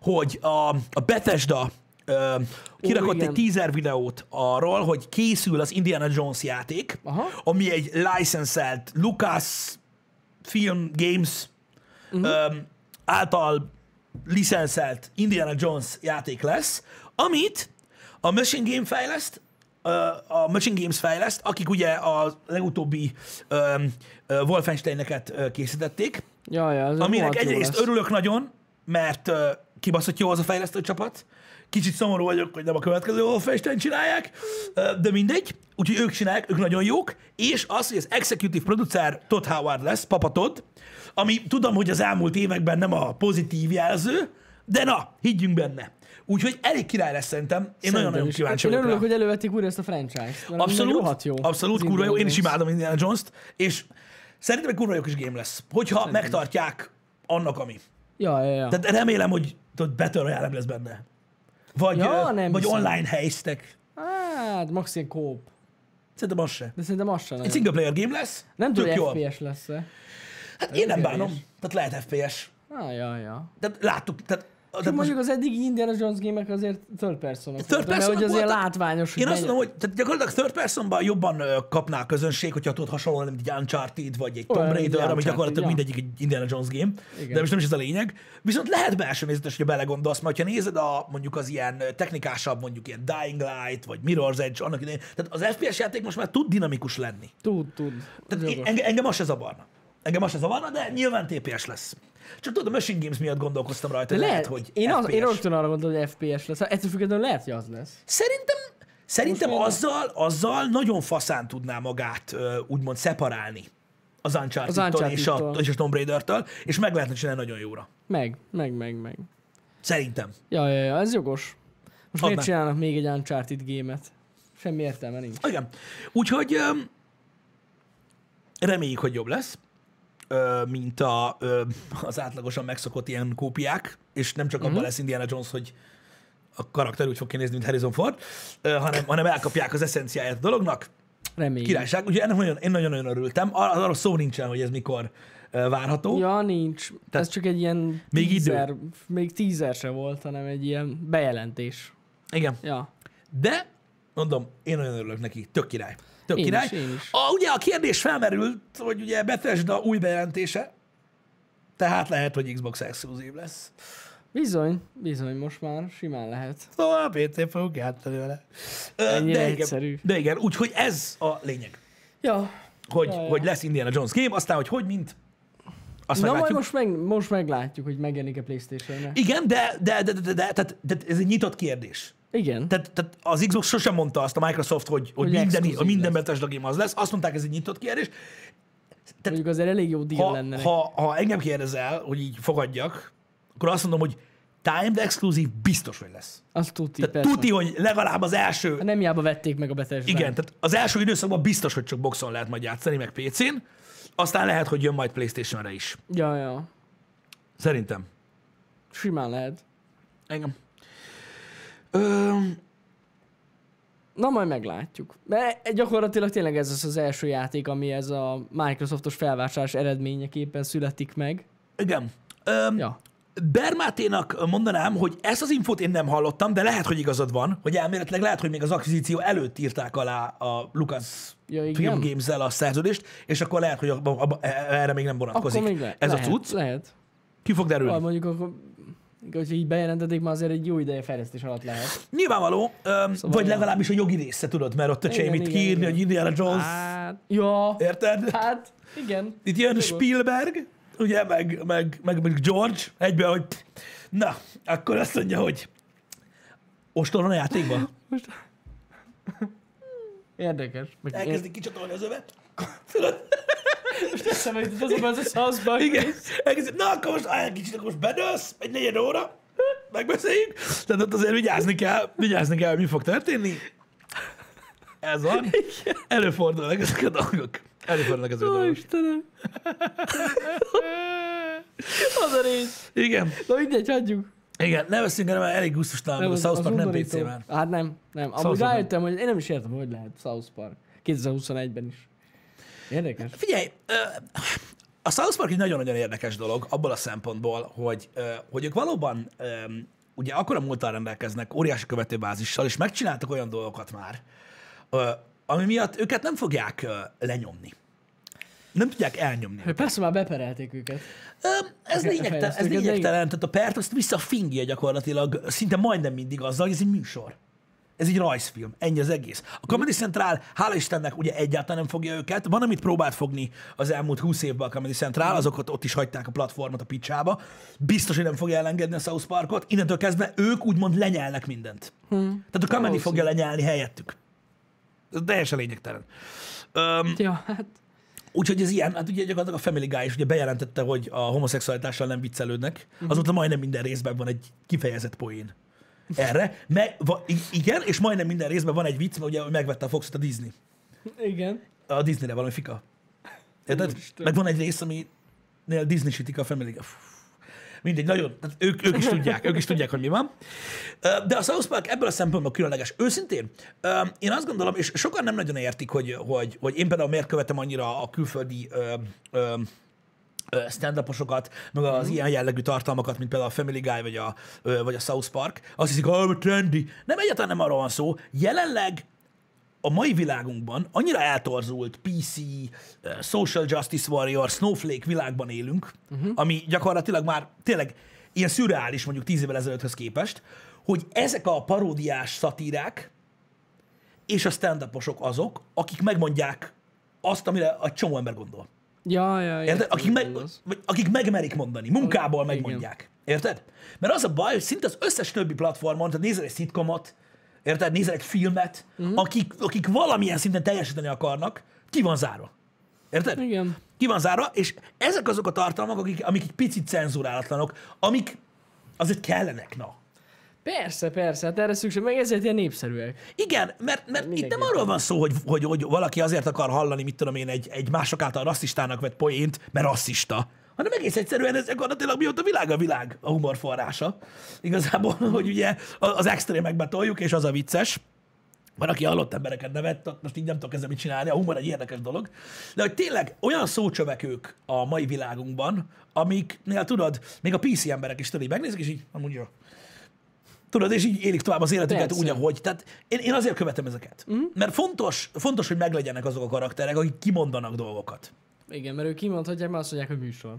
hogy a, a Bethesda ö, kirakott igen. egy teaser videót arról, hogy készül az Indiana Jones játék, Aha. ami egy licenselt Lucas Film Games uh-huh. ö, által licenszelt Indiana Jones játék lesz, amit a Machine Game fejleszt, a Machine Games fejleszt, akik ugye a legutóbbi ö, Wolfensteineket készítették, Ja, ja, aminek egyrészt lesz. örülök nagyon, mert ö, kibaszott jó az a fejlesztő csapat, kicsit szomorú vagyok, hogy nem a következő Wolfenstein csinálják, de mindegy, úgyhogy ők csinálják, ők nagyon jók, és az, hogy az executive producer Todd Howard lesz, Papa Todd, ami tudom, hogy az elmúlt években nem a pozitív jelző, de na, higgyünk benne. Úgyhogy elég király lesz szerintem. Én Szerintem nagyon-nagyon is. kíváncsi vagyok örülök, hogy elővették újra ezt a franchise-t. Abszolút, jó. abszolút kurva jó. Én is imádom Indiana Jones-t, és szerintem egy kurva jó kis game lesz. Hogyha megtartják annak, ami. Ja, ja, ja. Tehát remélem, hogy tudod, Battle Royale lesz benne. Vagy, Ja, nem vagy hiszem. online helyztek. Hát, max ilyen kóp. Szerintem az se. De szerintem az sem Egy single player game lesz. Nem tudom, hogy FPS lesz-e. Hát én nem bánom. Tehát lehet FPS. Ah, ja, ja. Tehát láttuk, tehát, Csak tehát most, mondjuk az eddigi Indiana Jones gémek azért third person Third Mert hogy azért voltak? látványos, hogy én azt mondom, hogy tehát gyakorlatilag third personban jobban kapná a közönség, hogyha tudod hasonlóan, mint egy Uncharted, vagy egy Tomb Olyan, mint Raider, ami gyakorlatilag ja. mindegyik egy Indiana Jones game. Igen. De most nem is ez a lényeg. Viszont lehet belső nézetes, hogyha belegondolsz, mert ha nézed a, mondjuk az ilyen technikásabb, mondjuk ilyen Dying Light, vagy Mirror's Edge, annak idején, tehát az FPS játék most már tud dinamikus lenni. Tud, tud. Tehát engem az se zavarna. Engem az se zavarna, de nyilván TPS lesz. Csak tudod, a Machine Games miatt gondolkoztam rajta, lehet, lehet, hogy én, az, FPS. én rögtön arra gondoltam, hogy FPS lesz. Hát Ettől függetlenül lehet, hogy az lesz. Szerintem, szerintem Most azzal, azzal nagyon faszán tudná magát úgymond szeparálni az uncharted és, a, és a Tomb Raider-től, és meg lehetne csinálni nagyon jóra. Meg, meg, meg, meg. Szerintem. Ja, ja, ja, ez jogos. Most Add miért csinálnak még egy Uncharted gémet? Semmi értelme nincs. Igen. Úgyhogy ö, reméljük, hogy jobb lesz, mint a, az átlagosan megszokott ilyen kópiák, és nem csak Mhm. abban lesz Indiana Jones, hogy a karakter úgy fog kinézni, mint Harrison Ford, hanem, hanem elkapják az eszenciáját a dolognak. Reméljük. Királyság. Úgyhogy ennek nagyon, én nagyon-nagyon örültem. Ar- Arra szó nincsen, hogy ez mikor várható. Ja, nincs. Ez csak egy ilyen Még idő. teaser, még teaser se volt, hanem egy ilyen bejelentés. Igen. Ja. De, mondom, én nagyon örülök neki. Tök király. Tök Én király. is, én is. A, ugye a kérdés felmerült, hogy ugye Bethesda új bejelentése, tehát lehet, hogy Xbox exkluzív lesz. Bizony, bizony, most már simán lehet. Szóval a PC fogunk játszani vele. Ennyire de igen, egyszerű. De igen, úgyhogy ez a lényeg. Ja. Hogy, Ja, hogy lesz Indiana Jones game, aztán, hogy hogy, mint, azt Na majd meglátjuk. most, meg, most meglátjuk, hogy megjelenik-e Playstation-re. Igen, de, de, de, de, de, de tehát, de ez egy nyitott kérdés. Igen. Tehát, tehát az Xbox sosem mondta azt a Microsoft, hogy, hogy, Hogy minden, a minden. Bethesda game az lesz. Azt mondták, ez egy nyitott kérdés. Mondjuk azért elég jó deal Ha, lenne. ha, ha engem kérdezel, hogy így fogadjak, akkor azt mondom, hogy timed exclusive biztos, hogy lesz. Azt tuti, Tehát persze. tuti, hogy legalább az első, Nem hiába vették meg a bethesda igen, tehát az első időszakban biztos, hogy csak boxon lehet majd játszani, meg PC-n, aztán lehet, hogy jön majd Playstation-re is. Ja, ja. Szerintem. Simán lehet. Engem. Ö, Na, majd meglátjuk. Mert gyakorlatilag tényleg ez az az első játék, ami ez a Microsoftos felvásárlás eredményeképpen születik meg. igen. Ö, Ja. Bermáténak mondanám, hogy ezt az infót én nem hallottam, de lehet, hogy igazad van, hogy elméletileg lehet, hogy még az akvizíció előtt írták alá a Lucas Ja, igen? Film Games-el a szerződést, és akkor lehet, hogy abba, abba, erre még nem vonatkozik. Akkor még le- Ez lehet, a cucc. Lehet. Ki fog derülni? Ah, mondjuk akkor, hogyha így bejelentetik, már azért egy jó ideje fejlesztés alatt lehet. Nyilvánvaló, öm, Szóval vagy legalábbis a jogi része, tudod, mert ott a Igen, Jamie igen, kiírni, igen. hogy Indiana Jones, Hát, ja, érted? hát, igen. Itt jön. Spielberg, ugye, meg, meg, meg, meg George, egyben, hogy na, akkor azt mondja, hogy ostorban a játékban. Most... Érdekes. Meg Elkezdik kicsatolni az övet. Tudod? Most eszembe jutott az a az a South Igen. Elkezdik, na, akkor most állj, kicsit, akkor most bedőlsz, egy negyed óra, megbeszéljük. Tehát ott azért vigyázni kell, vigyázni kell, hogy mi fog történni. Ez van. Előfordulnak ezek a dolgok. Előfordulnak ezek a Ó, dolgok. Istenem. Az a rész. Igen, Na mindegy, hagyjuk. igen, ne veszünk el, mert elég gusztustalan, a az- South Park nem undorító. PC már. Hát nem, nem. Amúgy rájöttem, hogy én nem is értem, hogy lehet South Park. 2021-ben is. Érdekes. Figyelj, a South Park egy nagyon-nagyon érdekes dolog abból a szempontból, hogy, hogy ők valóban ugye akkora múltal rendelkeznek, óriási követőbázissal, és megcsináltak olyan dolgokat már, ami miatt őket nem fogják lenyomni. Nem tudják elnyomni. Persze már beperelték őket. Ez a lényegtelen, ez lényegtelen, tehát a pert azt visszafingja gyakorlatilag szinte majdnem mindig azzal, hogy ez egy műsor. Ez egy rajzfilm, ennyi az egész. A Comedy Central, hála Istennek, ugye egyáltalán nem fogja őket. Van, amit próbált fogni az elmúlt 20 évben a Comedy Central, azokat ott is hagyták a platformot a picsába. Biztos, hogy nem fogja elengedni a South Parkot. Innentől kezdve ők úgymond lenyelnek mindent. Hmm. Tehát a Comedy fogja lenyelni helyettük. Ez teljesen lényegtelen. Öm, Ja, hát Úgyhogy ez ilyen, hát ugye gyakorlatilag a Family Guy is ugye bejelentette, hogy a homoszexualitással nem viccelődnek. Azóta majdnem minden részben van egy kifejezett poén. Erre. Me, va, igen, és majdnem minden részben van egy vicc, mert ugye megvette a Foxot a Disney. igen. A Disneyre valami fika. Érted? Meg van egy rész, ami Disney sütik a Family. Mindegy, nagyon, tehát ők, ők is tudják, ők is tudják, hogy mi van. De a South Park ebből a szempontból különleges. Őszintén, én azt gondolom, és sokan nem nagyon értik, hogy, hogy, hogy én például miért követem annyira a külföldi stand-uposokat, meg az ilyen jellegű tartalmakat, mint például a Family Guy vagy a, vagy a South Park. Azt hiszik, hogy trendy. Nem, egyáltalán nem arról van szó. Jelenleg a mai világunkban annyira eltorzult PC, social justice warrior, snowflake világban élünk, uh-huh. ami gyakorlatilag már tényleg ilyen szürreális mondjuk tíz évvel ezelőtthöz képest, hogy ezek a paródiás szatírák és a stand azok, akik megmondják azt, amire a csomó ember gondol. Ja, ja, Érted? értem, Akik, meg, vagy akik megmerik mondani, munkából megmondják. Érted? Mert az a baj, hogy szinte az összes többi platformon, tehát nézel egy szitkomot, érted? Nézel egy filmet, uh-huh. akik, akik valamilyen szinten teljesíteni akarnak, ki van zárva. Érted? Igen. Ki van zárva, és ezek azok a tartalmak, akik, amik egy picit cenzurálatlanok, amik azért kellenek, na. Persze, persze, hát erre szükség, meg ezért ilyen népszerűek. Igen, mert, mert itt nem arról van szó, hogy, hogy, hogy valaki azért akar hallani, mit tudom én, egy, egy mások által rasszistának vett poént, mert rasszista, hanem egész egyszerűen ez gyakorlatilag mióta világ a világ a humor forrása. Igazából, hogy ugye az extrémekbe toljuk, és az a vicces. Van, aki halott embereket nevet, most így nem tudok ezzel mit csinálni, a humor egy érdekes dolog. De hogy tényleg olyan szócsövek ők a mai világunkban, amiknél tudod, még a PC emberek is tudod, megnézik, és így amúgy jó. Tudod, és így élik tovább az életüket Persze. úgy, ahogy. Tehát én, én azért követem ezeket. Mm. Mert fontos, fontos, hogy meglegyenek azok a karakterek, akik kimondanak dolgokat. Igen, mert ők kimondhatják, mert azt mondják, hogy műsor.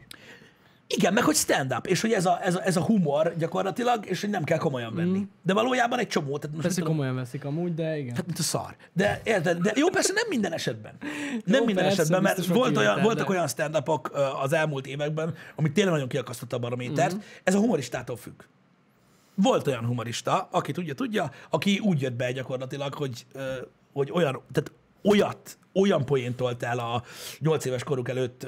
Igen, meg hogy stand-up, és hogy ez a, ez a, ez a humor gyakorlatilag, és hogy nem kell komolyan venni. Mm. De valójában egy csomó. Tehát most Persze tudom, komolyan veszik amúgy, de igen. Hát, mint a szar. De érted? De jó, persze nem minden esetben. Nem Jó, minden persze, esetben, mert volt olyan, voltak olyan stand az elmúlt években, amit tényleg nagyon kiakasztotta a barométert. Mhm. Ez a humoristától függ. Volt olyan humorista, aki tudja, tudja, aki úgy jött be gyakorlatilag, hogy, hogy olyan, tehát olyat, olyan poént tolt el a nyolc éves koruk előtt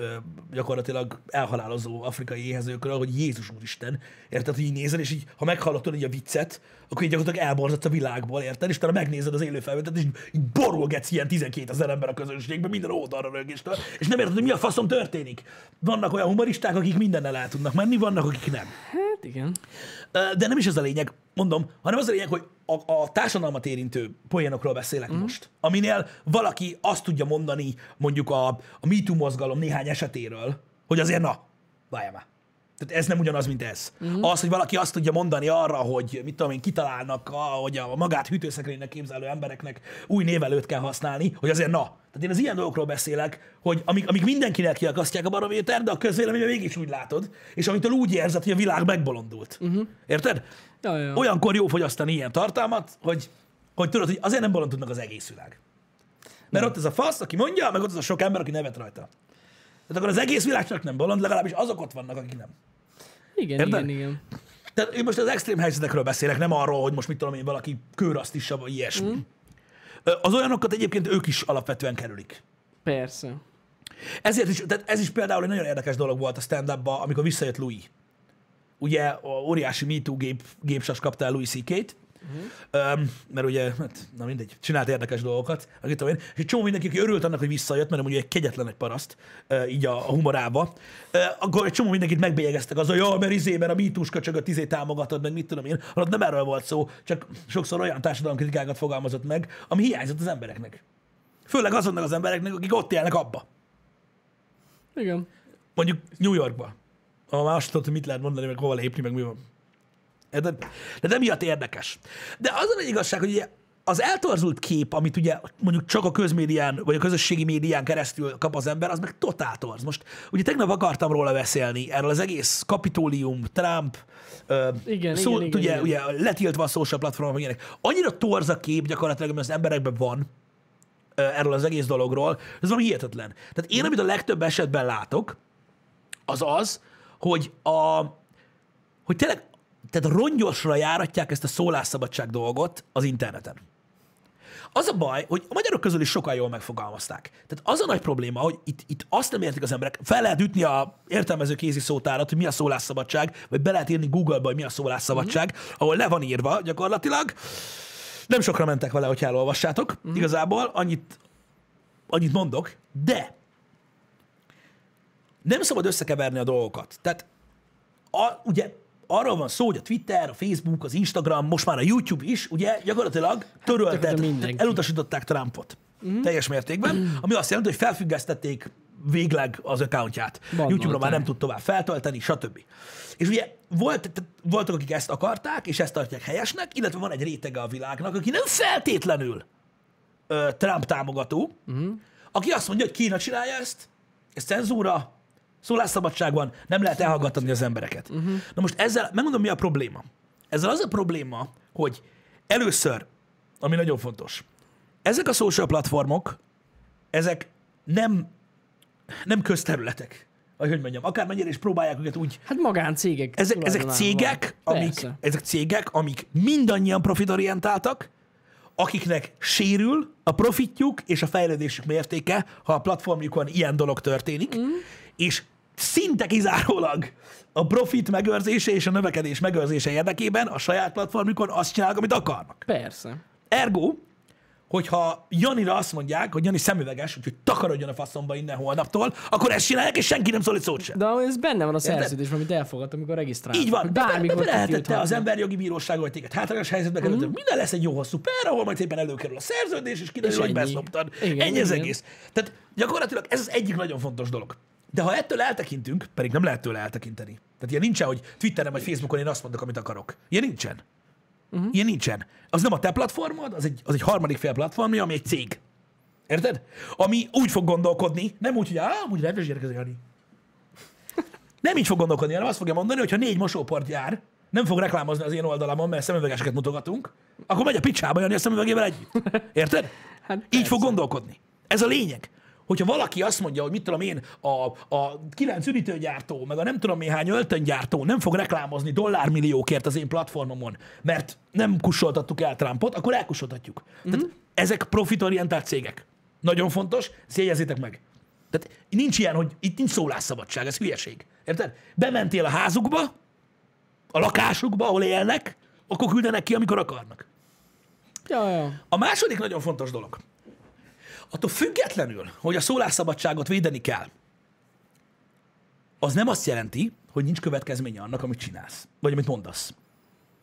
gyakorlatilag elhalálozó afrikai éhezőkről, hogy Jézus úristen, érted, hogy így nézel, és így, ha meghallottad így a viccet, akkor így gyakorlatilag elborzadsz a világból, érted, és utána megnézed az élő felvételt, és így borulgetsz ilyen 12 ezer ember a közönségben, minden oldalra rögéstől, és nem érted, hogy mi a faszom történik. Vannak olyan humoristák, akik mindennel el tudnak menni, vannak, akik nem. Hát igen. De nem is ez a lényeg, mondom, hanem az a lényeg, hogy a, a társadalmat érintő poénokról beszélek mm. most, aminél valaki azt tudja mondani mondjuk a, a MeToo mozgalom néhány esetéről, hogy azért na, várjál már. Tehát ez nem ugyanaz, mint ez. Mm. Az, hogy valaki azt tudja mondani arra, hogy mit tudom én, kitalálnak, a, hogy a magát hűtőszekrénynek képzelő embereknek új névelőt kell használni, hogy azért na. Tehát én az ilyen dolgokról beszélek, hogy amik, amik mindenkinek kiakasztják a barométer, de a közvéleményben mégis úgy látod, és amitől úgy érzed, hogy a világ megbolondult. Uh-huh. Érted? Ja, ja. Olyankor jó fogyasztani ilyen tartalmat, hogy, hogy tudod, hogy azért nem bolondulnak az egész világ. Mert ott ez a fasz, aki mondja, meg ott az a sok ember, aki nevet rajta. Tehát akkor az egész világ csak nem bolond, legalábbis azok ott vannak, akik nem. Igen, Érted? igen, igen. Tehát én most az extrém helyzetekről beszélek, nem arról, hogy most mit tudom én, valaki kőrasztissa, vagy ilyesmi. Mm. Az olyanokat egyébként ők is alapvetően kerülik. Persze. Ezért is, tehát ez is például egy nagyon érdekes dolog volt a stand amikor visszajött Louis. Ugye a óriási MeToo gép, gépsas kapta el Louis ck Uh-huh. Um, mert ugye, hát, na mindegy, csinált érdekes dolgokat, akit tudom én, és egy csomó mindenki, aki örült annak, hogy visszajött, mert ugye egy kegyetlen egy paraszt, uh, így a, a humorába, uh, akkor egy csomó mindenkit megbélyegeztek azzal, hogy ja, mert izé, mert a mítús köcsögöt izé támogatod, meg mit tudom én, holott nem erről volt szó, csak sokszor olyan társadalomkritikákat fogalmazott meg, ami hiányzott az embereknek. Főleg azonnak az embereknek, akik ott élnek abba. Igen. Mondjuk New Yorkba. Azt tudod, hogy mit lehet mondani, meg hova lépni, meg mi van. De, de, de miatt érdekes. De az a igazság, hogy ugye az eltorzult kép, amit ugye mondjuk csak a közmédián, vagy a közösségi médián keresztül kap az ember, az meg totál torz. Most ugye tegnap akartam róla beszélni, erről az egész kapitólium, Trump, ö, Igen, szó, igen, igen, ugye, igen. ugye letiltva a social platformok, ilyenek. Annyira torz a kép gyakorlatilag, ami az emberekben van, ö, erről az egész dologról, ez valami hihetetlen. Tehát én, amit a legtöbb esetben látok, az az, hogy a, hogy tényleg, tehát rongyosra járatják ezt a szólásszabadság dolgot az interneten. Az a baj, hogy a magyarok közül is sokan jól megfogalmazták. Tehát az a nagy probléma, hogy itt, itt azt nem értik az emberek, fel lehet ütni a értelmező kézi szótárat, hogy mi a szólásszabadság, vagy be lehet írni Google-ba, hogy mi a szólásszabadság, mm-hmm. ahol le van írva gyakorlatilag. Nem sokra mentek vele, hogy elolvassátok. Mm-hmm. Igazából annyit, annyit mondok, de nem szabad összekeverni a dolgokat. Tehát a, ugye arról van szó, hogy a Twitter, a Facebook, az Instagram, most már a YouTube is, ugye gyakorlatilag töröltet, mindenki. tehát elutasították Trumpot mm. teljes mértékben, ami azt jelenti, hogy felfüggesztették végleg az accountját. YouTube-ra már nem tud tovább feltölteni, stb. És ugye volt, voltak, akik ezt akarták, és ezt tartják helyesnek, illetve van egy rétege a világnak, aki nem feltétlenül ö, Trump támogató, uh-huh. aki azt mondja, hogy Kína csinálja ezt, ez cenzúra, szólásszabadság van, nem lehet elhallgatni az embereket. Uh-huh. Na most ezzel, megmondom, mi a probléma. Ezzel az a probléma, hogy először, ami nagyon fontos, ezek a social platformok, ezek nem, nem közterületek. Vagy hogy mondjam, akármennyire is próbálják őket úgy Hát magáncégek. ezek, ezek cégek, van. amik, Persze. ezek cégek, amik mindannyian profitorientáltak, akiknek sérül a profitjuk és a fejlődésük mértéke, ha a platformjukon ilyen dolog történik, mm. És szinte kizárólag a profit megőrzése és a növekedés megőrzése érdekében a saját platformjukon azt csinálnak, amit akarnak. Persze. Ergo, hogyha Janira azt mondják, hogy Jani szemüveges, úgyhogy takarodjon a faszomba innen holnaptól, akkor ezt csinálják, és senki nem szól egy szót sem. De ez benne van a szerződésben, amit elfogadtam, amikor regisztráltam. Így van, bármikor bevehetette kitilthatnak. az emberjogi bíróság, hogy téged hátrányos helyzetbe került, mm. minden lesz egy jó hosszú per, ahol majd szépen előkerül a szerződés, és kiderül, hogy ennyi. beszoptad. Igen, ennyi az igen. egész. Tehát gyakorlatilag ez az egyik nagyon fontos dolog. De ha ettől eltekintünk, pedig nem lehet tőle eltekinteni. Tehát ilyen nincsen, hogy Twitteren vagy Facebookon én azt mondok, amit akarok. Ilyen nincsen. Uh-huh. Ilyen nincsen. Az nem a te platformod, az egy, az egy harmadik fél platformja, ami egy cég. Érted? Ami úgy fog gondolkodni, nem úgy, hogy á, úgy rendes Jani. Nem így fog gondolkodni, hanem azt fogja mondani, hogy ha négy mosóport jár, nem fog reklámozni az én oldalamon, mert szemüvegeseket mutogatunk, akkor megy a picsába Jani a szemüvegével együtt. Érted? Hát Így persze. fog gondolkodni. Ez a lényeg. Hogyha valaki azt mondja, hogy mit tudom én, a, a kilenc üdítőgyártó, meg a nem tudom én hány öltöngyártó nem fog reklámozni dollármilliókért az én platformomon, mert nem kussoltattuk el Trumpot, akkor elkussoltatjuk. Mm-hmm. Tehát ezek profitorientált cégek. Nagyon fontos, ezt jegyezzétek meg. Tehát nincs ilyen, hogy itt nincs szólásszabadság, ez hülyeség. Érted? Bementél a házukba, a lakásukba, ahol élnek, akkor küldenek ki, amikor akarnak. Ja, ja. A második nagyon fontos dolog. Attól függetlenül, hogy a szólásszabadságot védeni kell, az nem azt jelenti, hogy nincs következménye annak, amit csinálsz, vagy amit mondasz.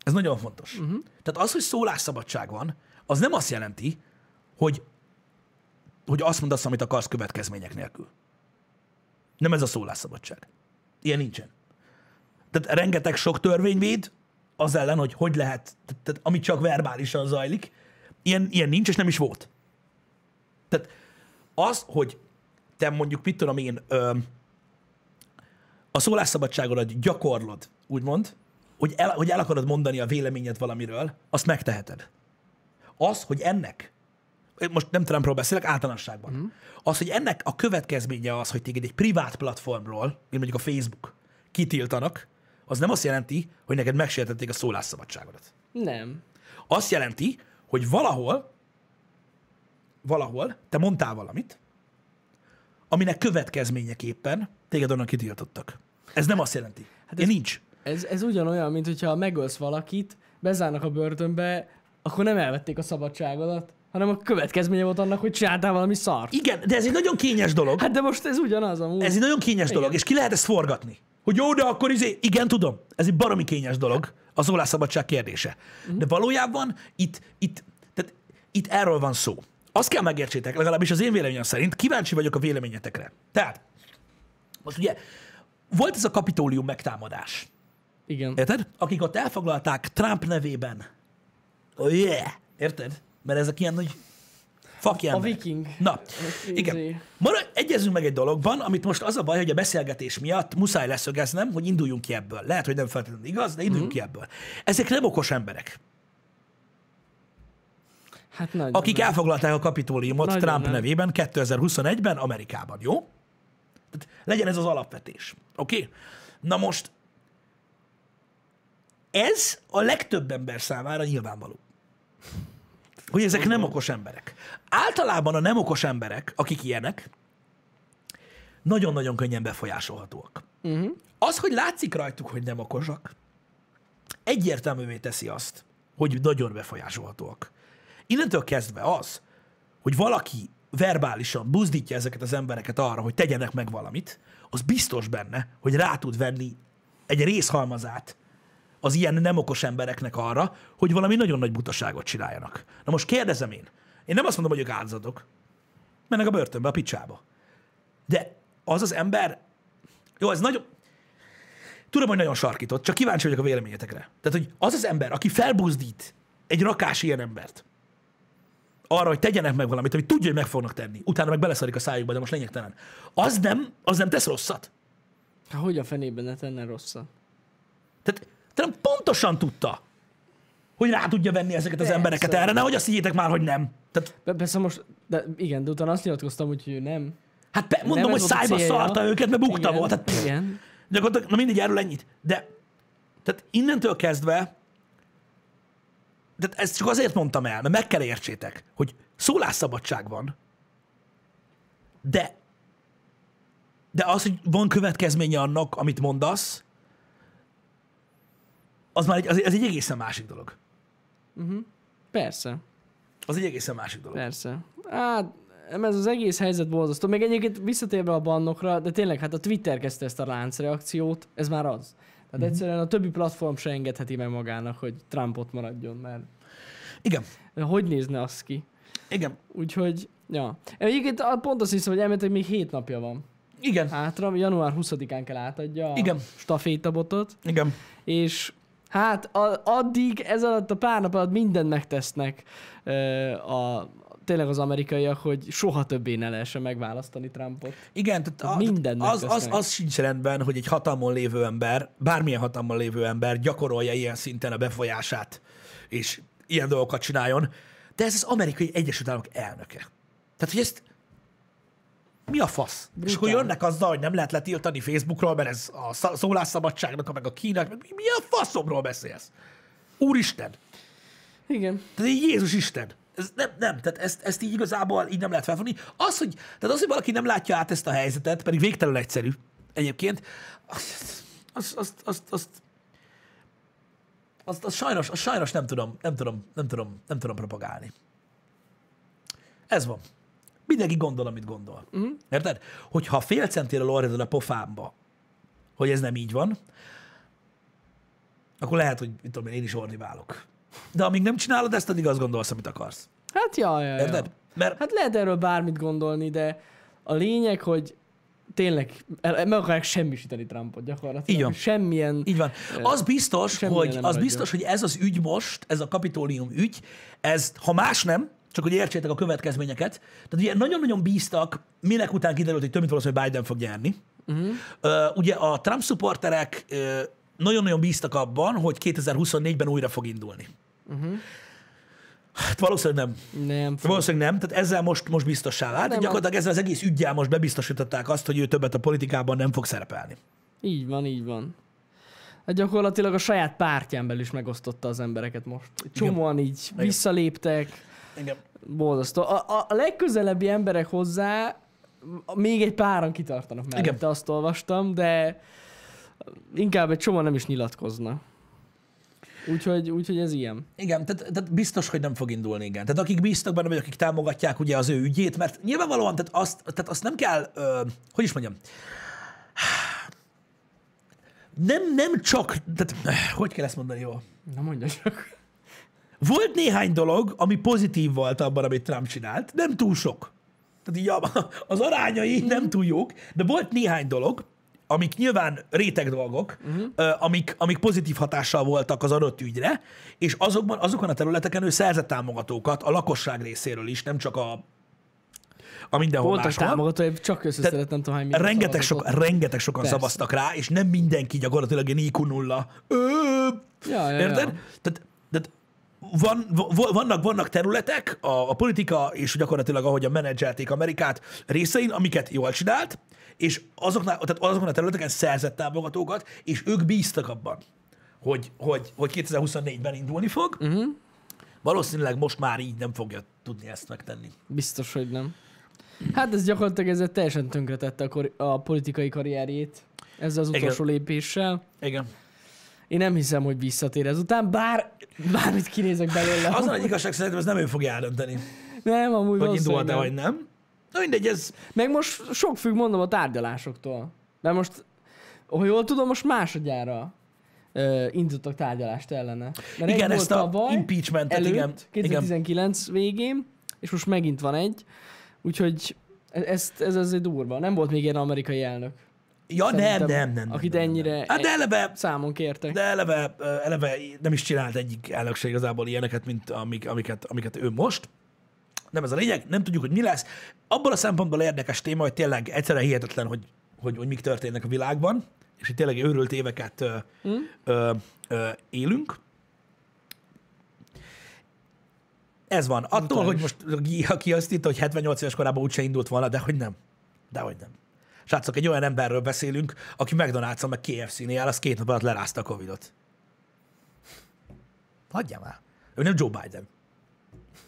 Ez nagyon fontos. Uh-huh. Tehát az, hogy szólásszabadság van, az nem azt jelenti, hogy, hogy azt mondasz, amit akarsz következmények nélkül. Nem ez a szólásszabadság. Ilyen nincsen. Tehát rengeteg sok törvény véd az ellen, hogy hogy lehet, tehát, tehát ami csak verbálisan zajlik, ilyen, ilyen nincs, és nem is volt. Tehát az, hogy te mondjuk, mit tudom én, ö, a szólásszabadságodat gyakorlod, úgymond, hogy el, hogy el akarod mondani a véleményed valamiről, azt megteheted. Az, hogy ennek, most nem Trumpról beszélek, általánosságban, mm. az, hogy ennek a következménye az, hogy téged egy privát platformról, mint mondjuk a Facebook, kitiltanak, az nem azt jelenti, hogy neked megsértették a szólásszabadságodat. Nem. Azt jelenti, hogy valahol, valahol te mondtál valamit, aminek következményeképpen téged onnan kitiltottak. Ez nem azt jelenti. Hát ez nincs. Ez, ez ugyanolyan, mint hogyha megölsz valakit, bezárnak a börtönbe, akkor nem elvették a szabadságodat, hanem a következménye volt annak, hogy csináltál valami szart. Igen, de ez egy nagyon kényes dolog. Hát de most ez ugyanaz amúgy. Ez egy nagyon kényes dolog, és ki lehet ezt forgatni. Hogy jó, de akkor izé, igen, tudom, ez egy baromi kényes dolog, a szólásszabadság kérdése. De valójában itt, itt, tehát itt erről van szó. Azt kell megértsétek, legalábbis az én véleményem szerint, kíváncsi vagyok a véleményetekre. Tehát, most ugye volt ez a kapitólium megtámadás. Igen. Érted? Akik ott elfoglalták Trump nevében. Oh yeah! Érted? Mert ezek ilyen nagy faki A viking. Na, Izé. igen. Mara, egyezünk meg egy dologban, amit most az a baj, hogy a beszélgetés miatt muszáj leszögeznem, hogy induljunk ki ebből. Lehet, hogy nem feltétlenül igaz, de induljunk Mhm. ki ebből. Ezek nem okos emberek, Hát nagyon akik nem. elfoglalták a kapitóliumot Nagyon Trump nem. nevében 2021-ben Amerikában, jó? Tehát legyen ez az alapvetés. Oké? Okay? Na most, ez a legtöbb ember számára nyilvánvaló. Hogy ezek nem okos emberek. Általában a nem okos emberek, akik ilyenek, nagyon-nagyon könnyen befolyásolhatóak. Uh-huh. Az, hogy látszik rajtuk, hogy nem okosak, egyértelművé teszi azt, hogy nagyon befolyásolhatóak. Innentől kezdve az, hogy valaki verbálisan buzdítja ezeket az embereket arra, hogy tegyenek meg valamit, az biztos benne, hogy rá tud venni egy részhalmazát az ilyen nem okos embereknek arra, hogy valami nagyon nagy butaságot csináljanak. Na most kérdezem én, én nem azt mondom, hogy ők áldozatok. Mennek a börtönbe, a picsába. De az az ember, jó, ez nagyon, tudom, hogy nagyon sarkított, csak kíváncsi vagyok a véleményetekre. Tehát, hogy az az ember, aki felbuzdít egy rakás ilyen embert, arra, hogy tegyenek meg valamit, amit tudja, hogy meg fognak tenni, utána meg beleszarik a szájukba, de most lényegtelen. Az nem, az nem tesz rosszat. Hát hogy a fenében ne tenne rosszat? Tehát te nem pontosan tudta, hogy rá tudja venni ezeket az Persze. embereket erre, nehogy azt higgyétek már, hogy nem. Tehát, Be- Persze most, de igen, de utána azt nyilatkoztam, hogy ő nem. hát be, mondom, Nem hogy szájba szarta őket, mert bukta igen, volt. Hát, pff, igen. Gyakorlatilag, na mindegy, erről ennyit. De tehát innentől kezdve, tehát ezt csak azért mondtam el, mert meg kell értsétek, hogy szólásszabadság van, de de az, hogy van következménye annak, amit mondasz, az már egy, az, az egy egészen másik dolog. Persze, Az egy egészen másik dolog. persze. Hát, ez az egész helyzet borzasztó. Még egyébként visszatérve a bannokra, de tényleg, hát a Twitter kezdte ezt a láncreakciót, ez már az. Tehát Mhm. egyszerűen a többi platform se engedheti meg magának, hogy Trumpot maradjon, mert Igen, hogy nézne az ki? igen, Úgyhogy, ja. Egyébként a- pont azt hiszem, hogy elméletileg még hét napja van igen, hátra, január 20-án kell átadja a Igen. stafétabotot, igen. és hát a, addig, ez alatt a pár nap alatt mindent megtesznek ö, a, tényleg az amerikaiak, hogy soha többé ne lehessen megválasztani Trumpot. Igen, tehát a, Mindent az, az, megtesznek. az sincs rendben, hogy egy hatalmon lévő ember, bármilyen hatalmon lévő ember gyakorolja ilyen szinten a befolyását, és ilyen dolgokat csináljon, de ez az amerikai Egyesült Államok elnöke. Tehát, hogy ezt mi a fasz? Brutál. És akkor jönnek azzal, hogy nem lehet letiltani Facebookról, mert ez a szólásszabadságnak, meg a Kínak, mi- mi a faszomról beszélsz? Úristen! Igen. Tehát Jézus Isten. Ez nem, nem, tehát ezt, ezt így igazából így nem lehet felfogni. Az, hogy, tehát az, hogy valaki nem látja át ezt a helyzetet, pedig végtelenül egyszerű egyébként, azt, azt, azt, azt, azt, azt, azt sajnos, azt sajnos nem tudom, nem tudom, nem tudom, nem tudom propagálni. Ez van. Mindenki gondol, amit gondol. Uh-huh. Érted? Hogyha fél centire orredel a pofámba, hogy ez nem így van, akkor lehet, hogy mit tudom én, én is ordiválok. De amíg nem csinálod ezt, addig azt gondolsz, amit akarsz. Hát ja, ja, ja. Érted? Mert Hát lehet erről bármit gondolni, de a lényeg, hogy tényleg meg akarják semmisíteni Trumpot gyakorlatilag. Így van. Semmilyen... így van. Az biztos, hogy, az biztos, hogy ez az ügy most, ez a kapitólium ügy, ez, ha más nem, csak hogy értsétek a következményeket, tehát ugye nagyon-nagyon bíztak, minek után kiderült, hogy több mint valószínű, hogy Biden fog nyerni. Uh-huh. Uh, ugye a Trump supporterek uh, nagyon-nagyon bíztak abban, hogy 2024-ben újra fog indulni. Uh-huh. Hát valószínűleg nem. Nem. fog- Valószínűleg nem, tehát ezzel most, most biztossá vált, Nem, gyakorlatilag ezzel az egész ügyjel most bebiztosították azt, hogy ő többet a politikában nem fog szerepelni. Így van, így van. Hát gyakorlatilag a saját pártján belül is megosztotta az embereket most. Csomóan így visszaléptek, Igen. borzasztó. A, a, a legközelebbi emberek hozzá még egy páran kitartanak mellette, Igen. azt olvastam, de inkább egy csomó nem is nyilatkozna. Úgyhogy, úgyhogy ez ilyen. Igen, tehát, tehát biztos, hogy nem fog indulni, igen. Tehát akik bíztak benne, vagy akik támogatják ugye az ő ügyét, mert nyilvánvalóan, tehát azt, tehát azt nem kell, ö, hogy is mondjam, nem, nem csak, tehát, hogy kell ezt mondani jól? Na mondja csak. Volt néhány dolog, ami pozitív volt abban, amit Trump csinált, nem túl sok. Tehát így az arányai nem túl jók, de volt néhány dolog, amik nyilván réteg dolgok, uh-huh. amik, amik pozitív hatással voltak az adott ügyre, és azokban, azokon a területeken ő szerzett támogatókat a lakosság részéről is, nem csak a, a mindenhol máshol. támogatói, csak összeszedett, nem tudom, hány Rengeteg, sok, rengeteg sokan Persze. szavaztak rá, és nem mindenki gyakorlatilag ilyen IQ nulla. Ja, ja, Érted? ja. Tehát, tehát van, vannak, vannak területek, a, a politika és gyakorlatilag ahogy a menedzselték Amerikát részein, amiket jól csinált, és azoknál, tehát azokon a területeken szerzett támogatókat, és ők bíztak abban, hogy, hogy, hogy 2024-ben indulni fog. Uh-huh. Valószínűleg most már így nem fogja tudni ezt megtenni. Biztos, hogy nem. Hát ez gyakorlatilag ezzel teljesen tönkretette a, kor- a politikai karrierjét ezzel az Igen. utolsó lépéssel. Igen. Én nem hiszem, hogy visszatér ezután, bár bármit kinézek belőle. Az a nagy igazság szerintem, ez nem ő fogja eldönteni, Nem, amúgy hogy indult-e vagy nem. Na mindegy, ez Meg most sok függ, mondom, a tárgyalásoktól. Mert most, ha jól tudom, most másodjára uh, indítottak tárgyalást ellene. Mert Igen, ezt a tavaly, impeachmentet, előtt, igen, 2019 végén, és most megint van egy. Úgyhogy ez, ez, ez azért durva. Nem volt még ilyen amerikai elnök, Ja, nem, Szerintem, nem, nem. akit nem, nem, ennyire- Nem. Hát de eleve, számon kértek. de eleve, eleve nem is csinált egyik elnökség igazából ilyeneket, mint amik, amiket, amiket ő most. Nem ez a lényeg, nem tudjuk, hogy mi lesz. Abból a szempontból érdekes téma, hogy tényleg egyszerűen hihetetlen, hogy, hogy, hogy mik történnek a világban, és hogy tényleg őrült éveket ö, Hm? ö, ö, élünk. Ez van. Attól, hogy most aki- azt írta, hogy 78 éves korában úgyse indult volna, de hogy nem. De hogy nem. Srácok, egy olyan emberről beszélünk, aki McDonald's-on meg KFC-nél az két nap alatt lerázta a Covidot. Hagyjál már. Ő nem Joe Biden.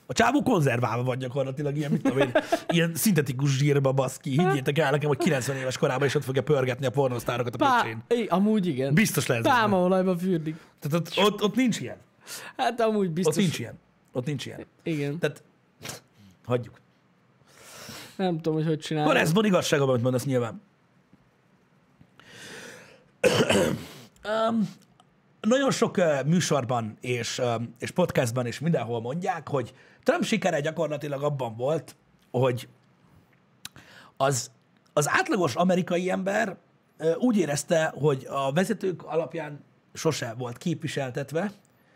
A csávó konzerválva van gyakorlatilag, ilyen, mit tudom én, ilyen szintetikus zsírba baszki. Higgyétek el nekem, hogy 90 éves korában is ott fogja pörgetni a pornosztárokat a Pá, pöcsén. é, amúgy igen. Biztos benne. Pálmaolajba fürdik. Tehát ott, ott, ott, nincs ilyen. Hát amúgy biztos. Ott nincs ilyen. Ott nincs ilyen. Igen. Tehát hagyjuk. Nem tudom, hogy hogy csinálják. Akkor ez van igazság, amit mondasz nyilván. um, nagyon sok uh, műsorban és, um, és podcastban és mindenhol mondják, hogy Trump sikere gyakorlatilag abban volt, hogy az, az átlagos amerikai ember úgy érezte, hogy a vezetők alapján sose volt képviseltetve,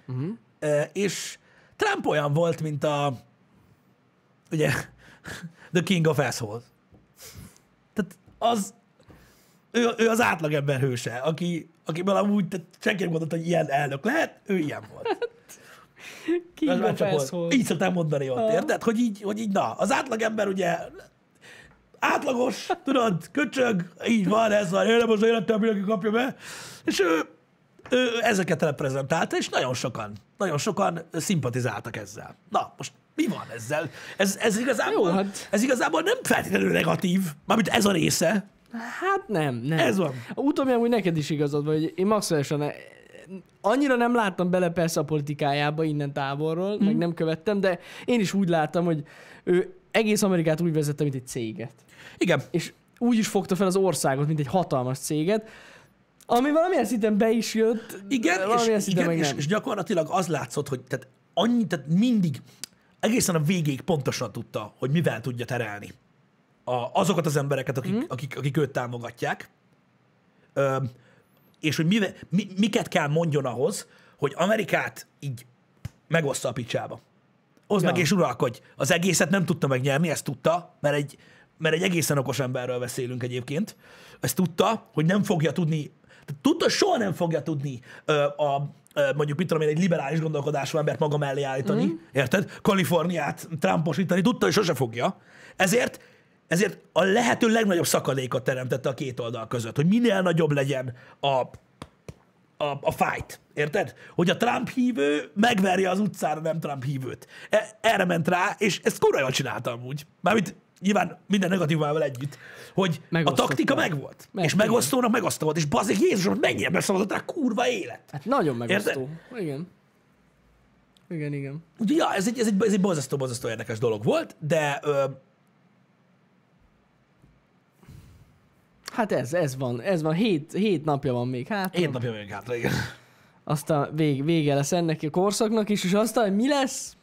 uh-huh. uh, és Trump olyan volt, mint a ugye, the king of assholes. Tehát az, ő, ő az átlagember hőse, aki, akiből amúgy tehát senki nem gondolta, hogy ilyen elnök lehet, ő ilyen volt. King Ez csak volt. Így szoktam mondani ott, Aha. érted? Hogy így, hogy így, na, az átlagember ugye átlagos, tudod, köcsög, így van, ez van, én az életem, mindenki kapja be. És ő, ő ezeket reprezentálta, és nagyon sokan, nagyon sokan szimpatizáltak ezzel. Na, most mi van ezzel? Ez, ez, igazából, Jó, hát- ez igazából nem feltétlenül negatív, mármint ez a része. Hát nem, nem. Ez van. Utóbbi amúgy neked is igazad van, hogy én maximálisan annyira nem láttam bele persze a politikájába innen távolról, mm. meg nem követtem, de én is úgy láttam, hogy ő egész Amerikát úgy vezette, mint egy céget. Igen, És úgy is fogta fel az országot, mint egy hatalmas céget, ami valamilyen szinten be is jött, Igen, és, igen meg és, és gyakorlatilag az látszott, hogy tehát annyi, tehát mindig, egészen a végéig pontosan tudta, hogy mivel tudja terelni a, azokat az embereket, akik, mm. akik, akik őt támogatják, Ö, és hogy mivel, mi, miket kell mondjon ahhoz, hogy Amerikát így megoszta a picsába. Oszd Ja. meg és uralkodj. Az egészet nem tudta megnyerni, ezt tudta, mert egy, mert egy egészen okos emberről beszélünk egyébként. Ezt tudta, hogy nem fogja tudni, tudta, soha nem fogja tudni ö, a, mondjuk, mit tudom én, egy liberális gondolkodású embert maga mellé állítani, mm. érted? Kaliforniát Trumposítani, tudta, hogy sose fogja. Ezért ezért a lehető legnagyobb szakadékot teremtette a két oldal között, hogy minél nagyobb legyen a, a, a fight. Érted? Hogy a Trump hívő megverje az utcára nem Trump hívőt. E- erre ment rá, és ezt kurva jól csinálta amúgy. Mármint nyilván minden negatívával együtt, hogy a taktika megvolt. Meg- és megosztónak megosztó volt. És bazik Jézusom, mennyire beszavazott rá kurva élet. Hát nagyon megosztó. Igen. Igen, igen. Úgyhogy ja, ez egy, ez egy, ez egy borzasztó, borzasztó érdekes dolog volt, de ö, Hát ez, ez van, ez van, hét, hét napja van még, hát hét napja vagyunk hátra, igen. aztán vég, vége lesz ennek a korszaknak is, és aztán, hogy mi lesz?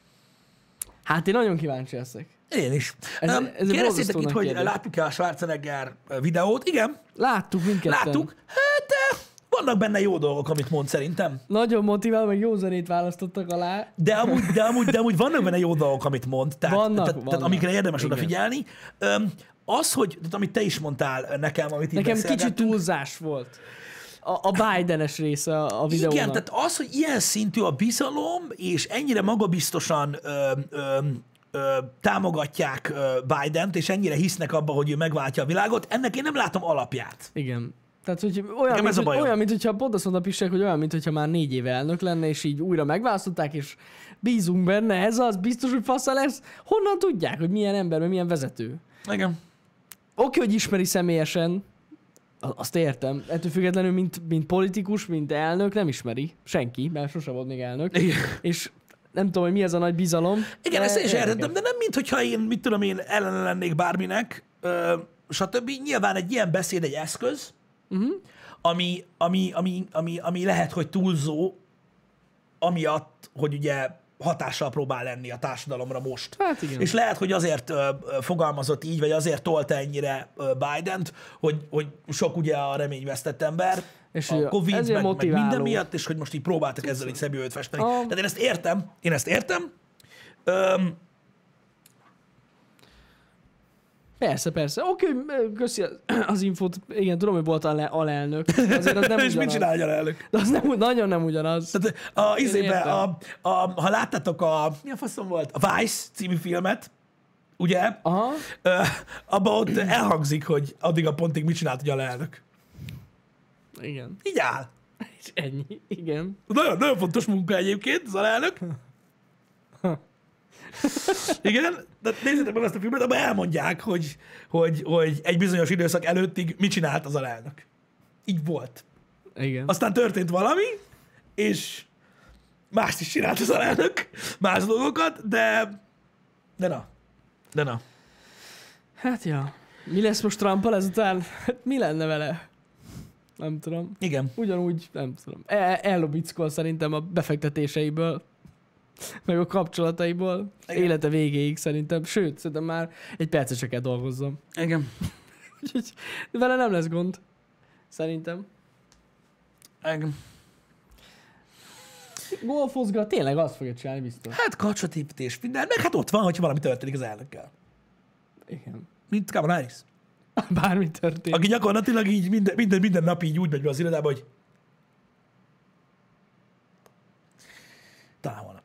Hát én nagyon kíváncsi leszek. Én is. Ez- Ez, ez Kérdeztétek itt, hogy kérdés. láttuk-e a Schwarzenegger videót? Igen, Láttuk mindketten. láttuk. Hát eh, vannak benne jó dolgok, amit mond szerintem. Nagyon motivál, meg jó zenét választottak alá. De amúgy, de amúgy, de amúgy vannak benne jó dolgok, amit mond, tehát, Vannak, tehát, tehát vannak. amikre érdemes Igen. odafigyelni. Öm, az, hogy, amit te is mondtál nekem, amit így Nekem kicsit túlzás volt. A, a Bidenes része a, videónak. Igen, tehát az, hogy ilyen szintű a bizalom, és ennyire magabiztosan ö, ö, ö, támogatják Bident, és ennyire hisznek abba, hogy ő megváltja a világot, ennek én nem látom alapját. Igen. Tehát, hogy olyan, Nekem mint, hogy, olyan, mint hogyha pont azt mondta Pisek, hogy olyan, mint hogyha már négy éve elnök lenne, és így újra megválasztották, és bízunk benne, ez az, biztos, hogy fasza lesz. Honnan tudják, hogy milyen ember, milyen vezető? Igen. Oké, hogy ismeri személyesen, azt értem. Ettől függetlenül, mint, mint politikus, mint elnök, nem ismeri. Senki, mert sose volt még elnök. Igen. És nem tudom, hogy mi ez a nagy bizalom. Igen, de ezt én is értettem, de nem mint hogyha én, mit tudom én, ellen lennék bárminek, ö, stb. Nyilván egy ilyen beszéd egy eszköz, uh-huh. ami, ami, ami, ami, ami lehet, hogy túlzó, amiatt, hogy ugye hatással próbál lenni a társadalomra most. Hát igen. És lehet, hogy azért ö, fogalmazott így, vagy azért tolta ennyire ö, Biden-t, hogy, hogy sok ugye a reményvesztett ember, És a Covid, ezért meg, meg minden miatt, és hogy most így próbáltak ezzel így szebb jövőt festeni. A- Tehát én ezt értem, én ezt értem, Öm, Persze, persze. Oké, köszi az infót. Igen, tudom, hogy volt ale, alelnök. Azért az nem és mit ugyanaz. csinálja a elnök? De az nem, nagyon nem ugyanaz. Tehát a, izébe, a, a, ha láttátok a, mi a faszom volt? A Vice című filmet, ugye? Aha. Ö, abban ott elhangzik, hogy addig a pontig mit csinált ugye a elnök. Igen. Így áll. És ennyi. Igen. Nagyon, nagyon fontos munka egyébként, az alelnök. Igen, de nézzétek meg azt a filmet, abban elmondják, hogy, hogy, hogy egy bizonyos időszak előttig mit csinált az alelnök. Így volt. Igen. Aztán történt valami, és mást is csinált az alelnök, más dolgokat, de, de na. De na. Hát ja. Mi lesz most Trumpal ezután? Hát mi lenne vele? Nem tudom. Igen. Ugyanúgy, nem tudom. El- Ellobickol szerintem a befektetéseiből, meg a kapcsolataiból. Igen. Élete végéig szerintem. Sőt, szerintem már egy percet se kell dolgozzam. Igen. Úgyhogy vele nem lesz gond. Szerintem. Igen. Golfozgat, tényleg azt fogja csinálni biztos. Hát kapcsolatépítés, minden, meg hát ott van, hogyha valami történik az elnökkel. Igen. Mint Kamala Harris. Bármi történik. Aki gyakorlatilag így minden, minden, minden nap így úgy megy be az irodába, hogy talán holnap.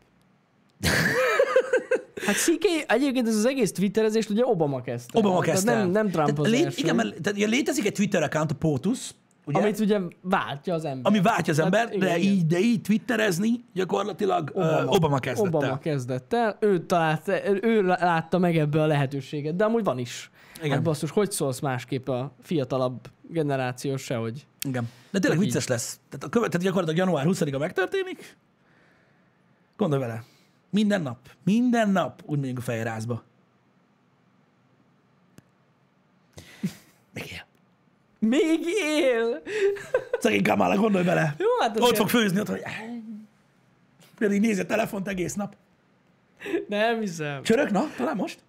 Hát CK, egyébként ez az egész twitterezést ugye Obama kezdte. Obama kezdte. Nem, nem Trump az lé-. Igen, mert tehát, ugye létezik egy Twitter account, a POTUS, ugye? Amit ugye váltja az ember. ami váltja az Hát ember, igen, de, igen. így, de így twitterezni gyakorlatilag Obama, Obama, Obama kezdett Obama el. kezdett el, ő, talált, ő látta meg ebbe a lehetőséget, de amúgy van is. Igen. Hát basszus, hogy szólsz másképp a fiatalabb generáció sehogy? Igen. De tényleg Így. vicces lesz. Tehát, a követ, tehát gyakorlatilag január 20-a megtörténik. Gondolj vele. Minden nap. Minden nap úgy megyünk a fejrázba. Még él. Még él! Szegény Kamala, gondolj bele. Jó, hát Ott fog főzni, ott, hogy pedig nézi a telefont egész nap. nem hiszem. Csörök, na, talán most?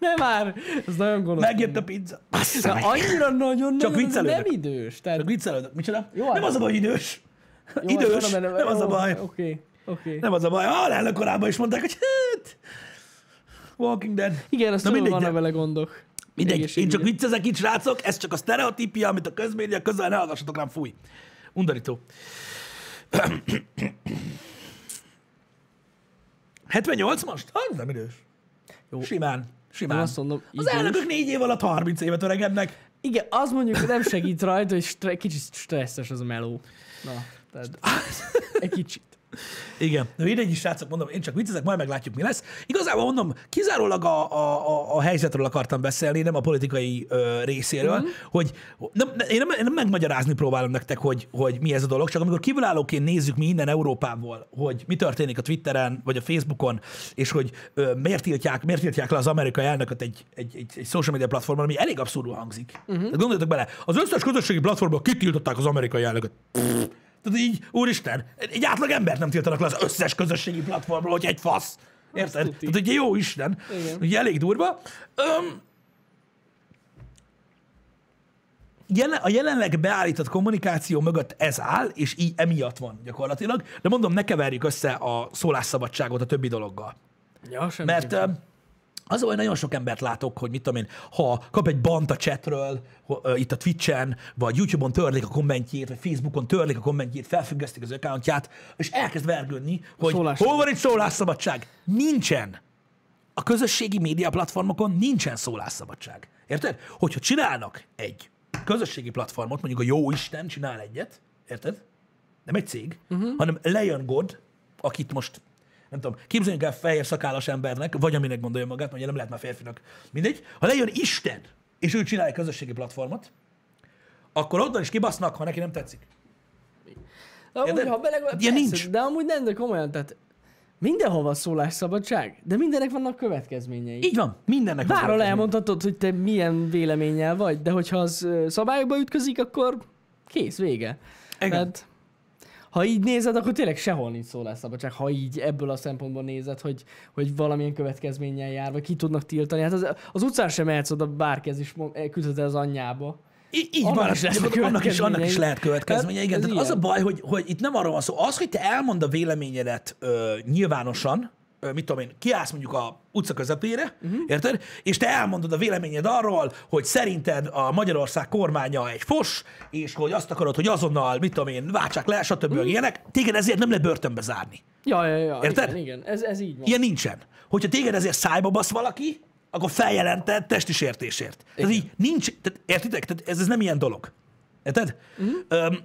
Nem már! Ez nagyon gonosz. Megjött a pizza. Bassza meg. annyira nagyon, Csak nagyon nem idős. Tehát, Csak viccelődök. Micsoda? Jó, nem hát- az a baj, idős. jó, idős, hát mondom, nem az a baj. Oké, oké. Nem az a baj. A elnök korában is mondták, hogy hát... Walking Dead. Igen, azt Na mindegy, vannak de- vele gondok. Mindegy, én csak viccezek itt, srácok, ez csak a sztereotípia, amit a közmédia közel ne hallgassatok rám, fúj. Undorító. 78 most? Az nem idős. Jó. Simán. Simán. Azt mondom, az idős. elnökök négy év alatt 30 évet öregednek. Igen, az mondjuk nem segít rajta, hogy stre- kicsit stresszes az a meló. Na, tehát egy kicsit. Igen. De mindegy is, srácok, mondom, én csak viccezek, majd meglátjuk, mi lesz. Igazából mondom, kizárólag a, a, a, a helyzetről akartam beszélni, nem a politikai ö, részéről, mm-hmm. hogy nem, én, nem, én nem megmagyarázni próbálom nektek, hogy, hogy mi ez a dolog, csak amikor kívülállóként nézzük mi innen Európából, hogy mi történik a Twitteren, vagy a Facebookon, és hogy ö, miért, tiltják, miért tiltják le az amerikai elnököt egy, egy, egy, egy social media platformon, ami elég abszurdul hangzik. Mm-hmm. Gondoljatok bele, az összes közösségi platformon kitiltották az amerikai elnököt. Pff, tehát így, úristen, egy átlag embert nem tiltanak le az összes közösségi platformról, hogy egy fasz. Érted? Tehát ugye jó Isten. Igen. Ugye elég durva. Öm, jelen, a jelenleg beállított kommunikáció mögött ez áll, és így emiatt van gyakorlatilag. De mondom, ne keverjük össze a szólásszabadságot a többi dologgal. Ja. Mert ö, az baj, nagyon sok embert látok, hogy mit tudom én, ha kap egy bant a chatről, itt a Twitch-en, vagy YouTube-on törlik a kommentjét, vagy Facebookon törlik a kommentjét, felfüggesztik az accountját, és elkezd vergődni, hogy Szólás- hol van itt szólásszabadság? Nincsen. A közösségi média platformokon nincsen szólásszabadság. Érted? Hogyha csinálnak egy közösségi platformot, mondjuk a jó Isten csinál egyet, érted? Nem egy cég, uh-huh. hanem Leon God, akit most nem tudom, képzeljünk el fehér szakállas embernek, vagy aminek gondolja magát, ugye nem lehet már férfinak, mindegy. Ha lejön Isten, és ő csinál egy közösségi platformot, akkor onnan is kibasznak, ha neki nem tetszik. De amúgy, ha belegondolsz, Ilyen persze, nincs. De amúgy nem, de komolyan, tehát mindenhol van szólásszabadság, de mindennek vannak következményei. Így van, mindennek van Bárhol elmondhatod, hogy te milyen véleménnyel vagy, de hogyha az szabályokba ütközik, akkor kész, vége. Igen. Tehát, ha így nézed, akkor tényleg sehol nincs szólásszabadság, ha így ebből a szempontból nézed, hogy, hogy valamilyen következménnyel jár, vagy ki tudnak tiltani. Hát az, az utcán sem mehetsz oda, bárki ez is mond- küldhet az anyjába. Í- így Annak van, is lesznek annak, is, annak is lehet következménye, Hát, igen. Tehát az a baj, hogy, hogy itt nem arról van szó. Az, hogy te elmond a véleményedet ö, nyilvánosan, mit tudom én, kiállsz mondjuk a utca közepére, uh-huh. érted? És te elmondod a véleményed arról, hogy szerinted a Magyarország kormánya egy fos, és hogy azt akarod, hogy azonnal, mit tudom én, váltsák le, stb. Uh-huh. ilyenek, téged ezért nem lehet börtönbe zárni. Ja, ja, ja. Érted? Igen, igen. Ez, ez így van. Ilyen nincsen. Hogyha téged ezért szájba basz valaki, akkor feljelented testi sértésért. Tehát így nincs, tehát értitek? Tehát ez, ez nem ilyen dolog. Érted? Uh-huh. Um,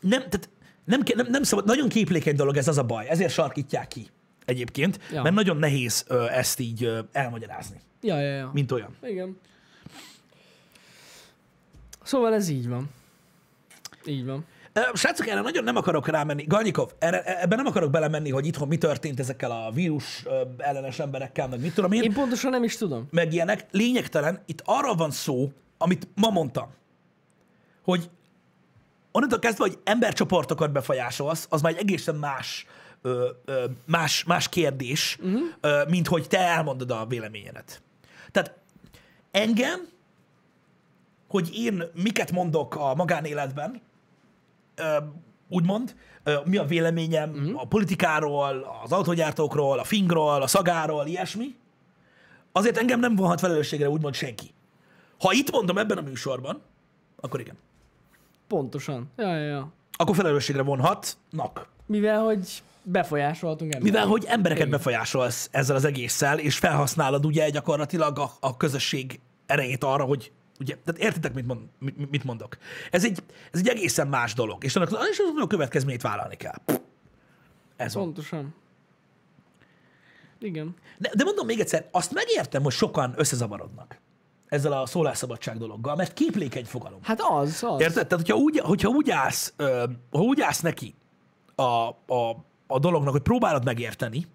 nem, tehát nem, nem, nem szabad, nagyon képlékeny dolog ez az a baj, ezért sarkítják ki egyébként, ja. Mert nagyon nehéz ö, ezt így ö, elmagyarázni, Ja, ja, ja. mint olyan. Igen. Szóval ez így van. Így van. Srácok, erre nagyon nem akarok rámenni. Galnyikov, erre, ebben nem akarok belemenni, hogy itthon mi történt ezekkel a vírus ellenes emberekkel, meg mit tudom én. Én pontosan nem is tudom. meg ilyenek, lényegtelen. Itt arról van szó, amit ma mondtam, hogy onnantól kezdve, hogy embercsoportokat befolyásolsz, az már egy egészen más, ö, ö, más, más kérdés, uh-huh. ö, mint hogy te elmondod a véleményedet. Tehát engem, hogy én miket mondok a magánéletben, ö, úgymond, ö, mi a véleményem uh-huh. a politikáról, az autógyártókról, a fingról, a szagáról, ilyesmi, azért engem nem vonhat felelősségre úgymond senki. Ha itt mondom ebben a műsorban, akkor igen. Pontosan. Ja, ja, ja. Akkor felelősségre vonhatnak. Mivel, hogy befolyásolhatunk embereket. Mivel, hogy embereket befolyásolsz ezzel az egésszel, és felhasználod ugye gyakorlatilag a, a közösség erejét arra, hogy ugye, tehát értitek, mit, mond, mit, mit mondok. Ez egy, ez egy egészen más dolog, és annak és annak a következményét vállalni kell. Ez van. Pontosan. Igen. De, de mondom még egyszer, azt megértem, hogy sokan összezavarodnak ezzel a szólásszabadság dologgal, mert képlékeny fogalom. Hát az, az. Érted? Tehát, hogyha úgy, hogyha úgy, állsz, ö, ha úgy állsz neki a, a, a dolognak, hogy próbálod megérteni,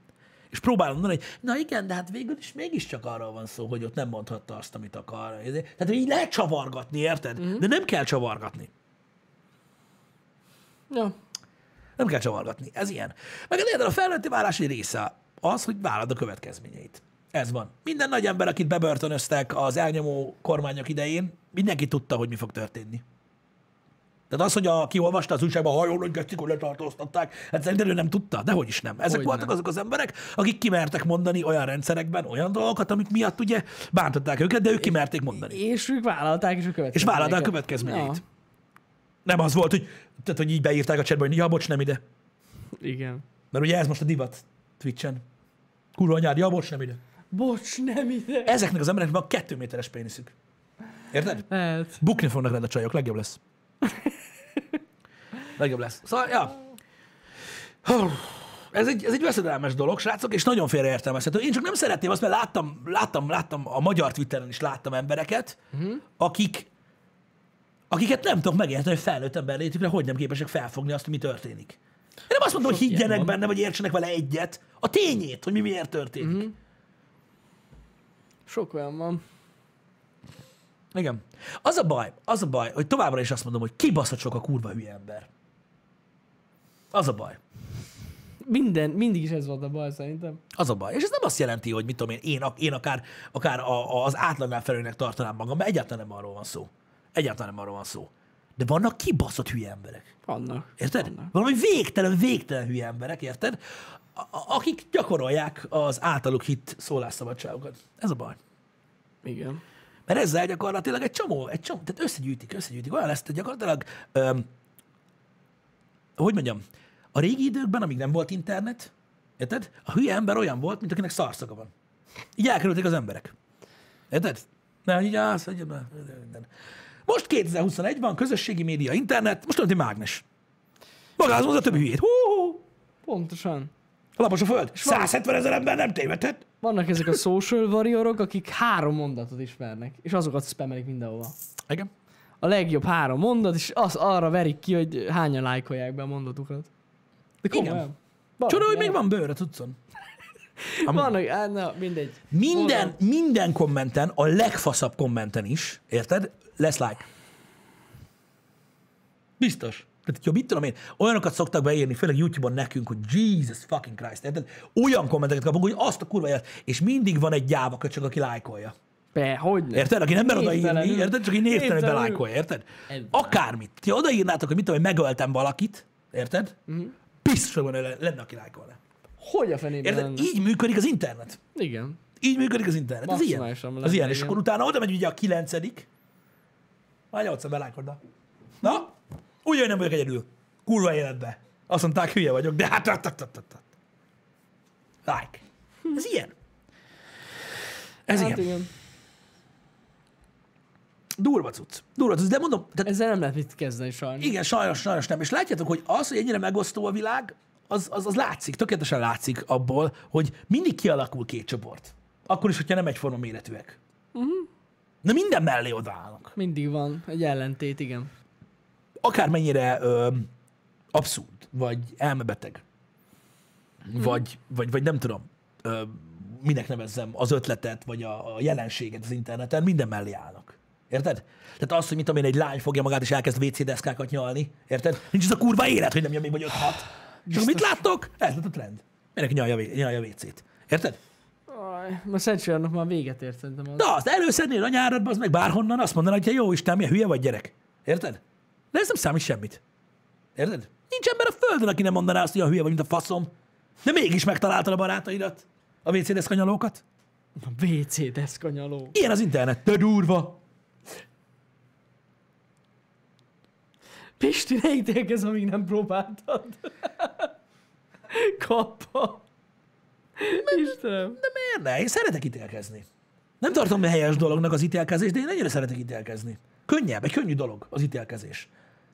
és próbálod mondani, hogy na igen, de hát végül is mégiscsak arról van szó, hogy ott nem mondhatta azt, amit akar. Tehát, hogy így lehet csavargatni, érted? Mhm. Mm. De nem kell csavargatni. Ja. Nem kell csavargatni. Ez ilyen. Meg a felnőtti válás egy része az, hogy vállad a következményeit. Ez van. Minden nagy ember, akit bebörtönöztek az elnyomó kormányok idején, mindenki tudta, hogy mi fog történni. Tehát az, hogy a, ki olvasta az újságban, hajón, hogy hogy letartóztatták, hát szerintem ő nem tudta, de hogy is nem. Ezek Hogy voltak nem. azok az emberek, akik kimertek mondani olyan rendszerekben olyan dolgokat, amik miatt ugye bántották őket, de ők kimerték mondani. És ők vállalták is a következményeket. És vállalták a következményeit. Ja. Nem az volt, hogy, tehát, hogy így beírták a chatbe, hogy ja, bocs, nem ide. Igen. Mert ugye ez most a divat Twitchen. Kurva anyád, ja, bocs, nem ide. Bocs, nem ide. Ezeknek az embereknek van kettő méteres péniszük. Érted? Lehet. Bukni fognak rád a csajok, legjobb lesz. legjobb lesz. Szóval, ja. Ez egy, ez egy veszedelmes dolog, srácok, és nagyon félreértelmezhető. Én csak nem szeretném azt, mert láttam, láttam, láttam a magyar Twitteren is láttam embereket, uh-huh. akik, akiket nem tudok megérteni, hogy felnőtt ember létükre, hogy nem képesek felfogni azt, mi történik. Én nem azt mondom, hogy higgyenek benne, vagy értsenek vele egyet. A tényét, hogy mi miért történik. Uh-huh. Sok olyan van. Igen. Az a baj, az a baj, hogy továbbra is azt mondom, hogy kibaszott sok a kurva hülye ember. Az a baj. Minden, mindig is ez volt a baj szerintem. Az a baj. És ez nem azt jelenti, hogy mit tudom én, én, én akár, akár a, a, az átlagnál felőnek tartanám magam, mert egyáltalán nem arról van szó. Egyáltalán nem arról van szó. De vannak kibaszott hülye emberek. Vannak. Érted? Vannak. Valami végtelen, végtelen hülye emberek, érted? A- akik gyakorolják az általuk hit szólásszabadságokat. Ez a baj. Igen. Mert ezzel gyakorlatilag egy csomó, egy csomó, tehát összegyűjtik, összegyűjtik. Olyan lesz, hogy gyakorlatilag, öm, hogy mondjam, a régi időkben, amíg nem volt internet, érted? A hülye ember olyan volt, mint akinek szarszaga van. Így elkerülték az emberek. Érted? Mert így állsz, hogy minden. Most 2021 van, közösségi média, internet, most olyan, mint mágnes. Magához a többi hülyét. Hú, hú, Pontosan. lapos a föld. 170 ezer ember nem tévedhet. Vannak ezek a social warriorok, akik három mondatot ismernek, és azokat spamelik mindenhova. Igen. A legjobb három mondat, és az arra verik ki, hogy hányan lájkolják be a mondatukat. De komolyan. Igen. Csoda, hogy még van bőr a cuccon. Vannak, hát na, mindegy. Minden, minden kommenten, a legfaszabb kommenten is, érted? Lesz like. Biztos. Tehát, hogy mit tudom én, olyanokat szoktak beírni, főleg YouTube-on nekünk, hogy Jesus fucking Christ, érted? Olyan kommenteket kapunk, hogy azt a kurva élet, és mindig van egy gyáva köcsög, aki lájkolja. Be, hogy ne? Érted? Aki nem mer odaírni, érted? Csak így névtelenül belájkolja, érted? Ez- Akármit. Ti odaírnátok, hogy mit tudom, hogy megöltem valakit, érted? Biztos, hogy van, lenne, aki lájkolna. Hogy a fenében Érted? lenne? Így működik az internet. Igen. Így működik az internet. Ez ilyen. Maximálisan Az lenne, ilyen. És akkor utána oda megy ugye a kilencedik. Már nyolcszor belájkodna. Na, úgy nem vagyok egyedül. Kurva életbe. Azt mondták, hülye vagyok, de hát... hát, hát, hát, hát. Like. Ez ilyen. Ez hát ilyen. igen. Durva cucc. Durva cucc. De mondom, tehát Ezzel nem lehet mit kezdeni sajnos. igen, sajnos, sajnos nem. És látjátok, hogy az, hogy ennyire megosztó a világ, az, az, az látszik, tökéletesen látszik abból, hogy mindig kialakul két csoport. Akkor is, hogyha nem egyforma méretűek. Uh-huh. Na minden mellé odaállnak. Mindig van egy ellentét, igen. Akármennyire ö, abszurd, vagy elmebeteg, vagy, vagy, vagy nem tudom, ö, minek nevezzem az ötletet, vagy a, a jelenséget az interneten, minden mellé állnak. Érted? Tehát az, hogy mit tudom én, egy lány fogja magát és elkezd WC deszkákat nyalni, érted? Nincs az a kurva élet, hogy nem jön még vagy 5 6 És mit láttok? Ez lett a trend. Mindenki nyalja, nyalja WC-t. Érted? Most Szentségnek már véget ért szerintem az. Na, azt előszednél a nyáradba, az meg bárhonnan, azt mondaná, hogy jó Isten, milyen hülye vagy gyerek. Érted? De ez nem számít semmit. Érted? Nincs ember a földön, aki nem mondaná azt, hogy a hülye vagy, mint a faszom. De mégis megtaláltad a barátaidat, a WC deszkanyalókat. A WC deszkanyaló. Ilyen az internet, de durva. Pisti, ne ítélkezz, amíg nem próbáltad. Kappa. Istenem. De miért ne? Én szeretek ítélkezni. Nem tartom helyes dolognak az ítélkezés, de én ennyire szeretek ítélkezni. Könnyebb, egy könnyű dolog az ítélkezés.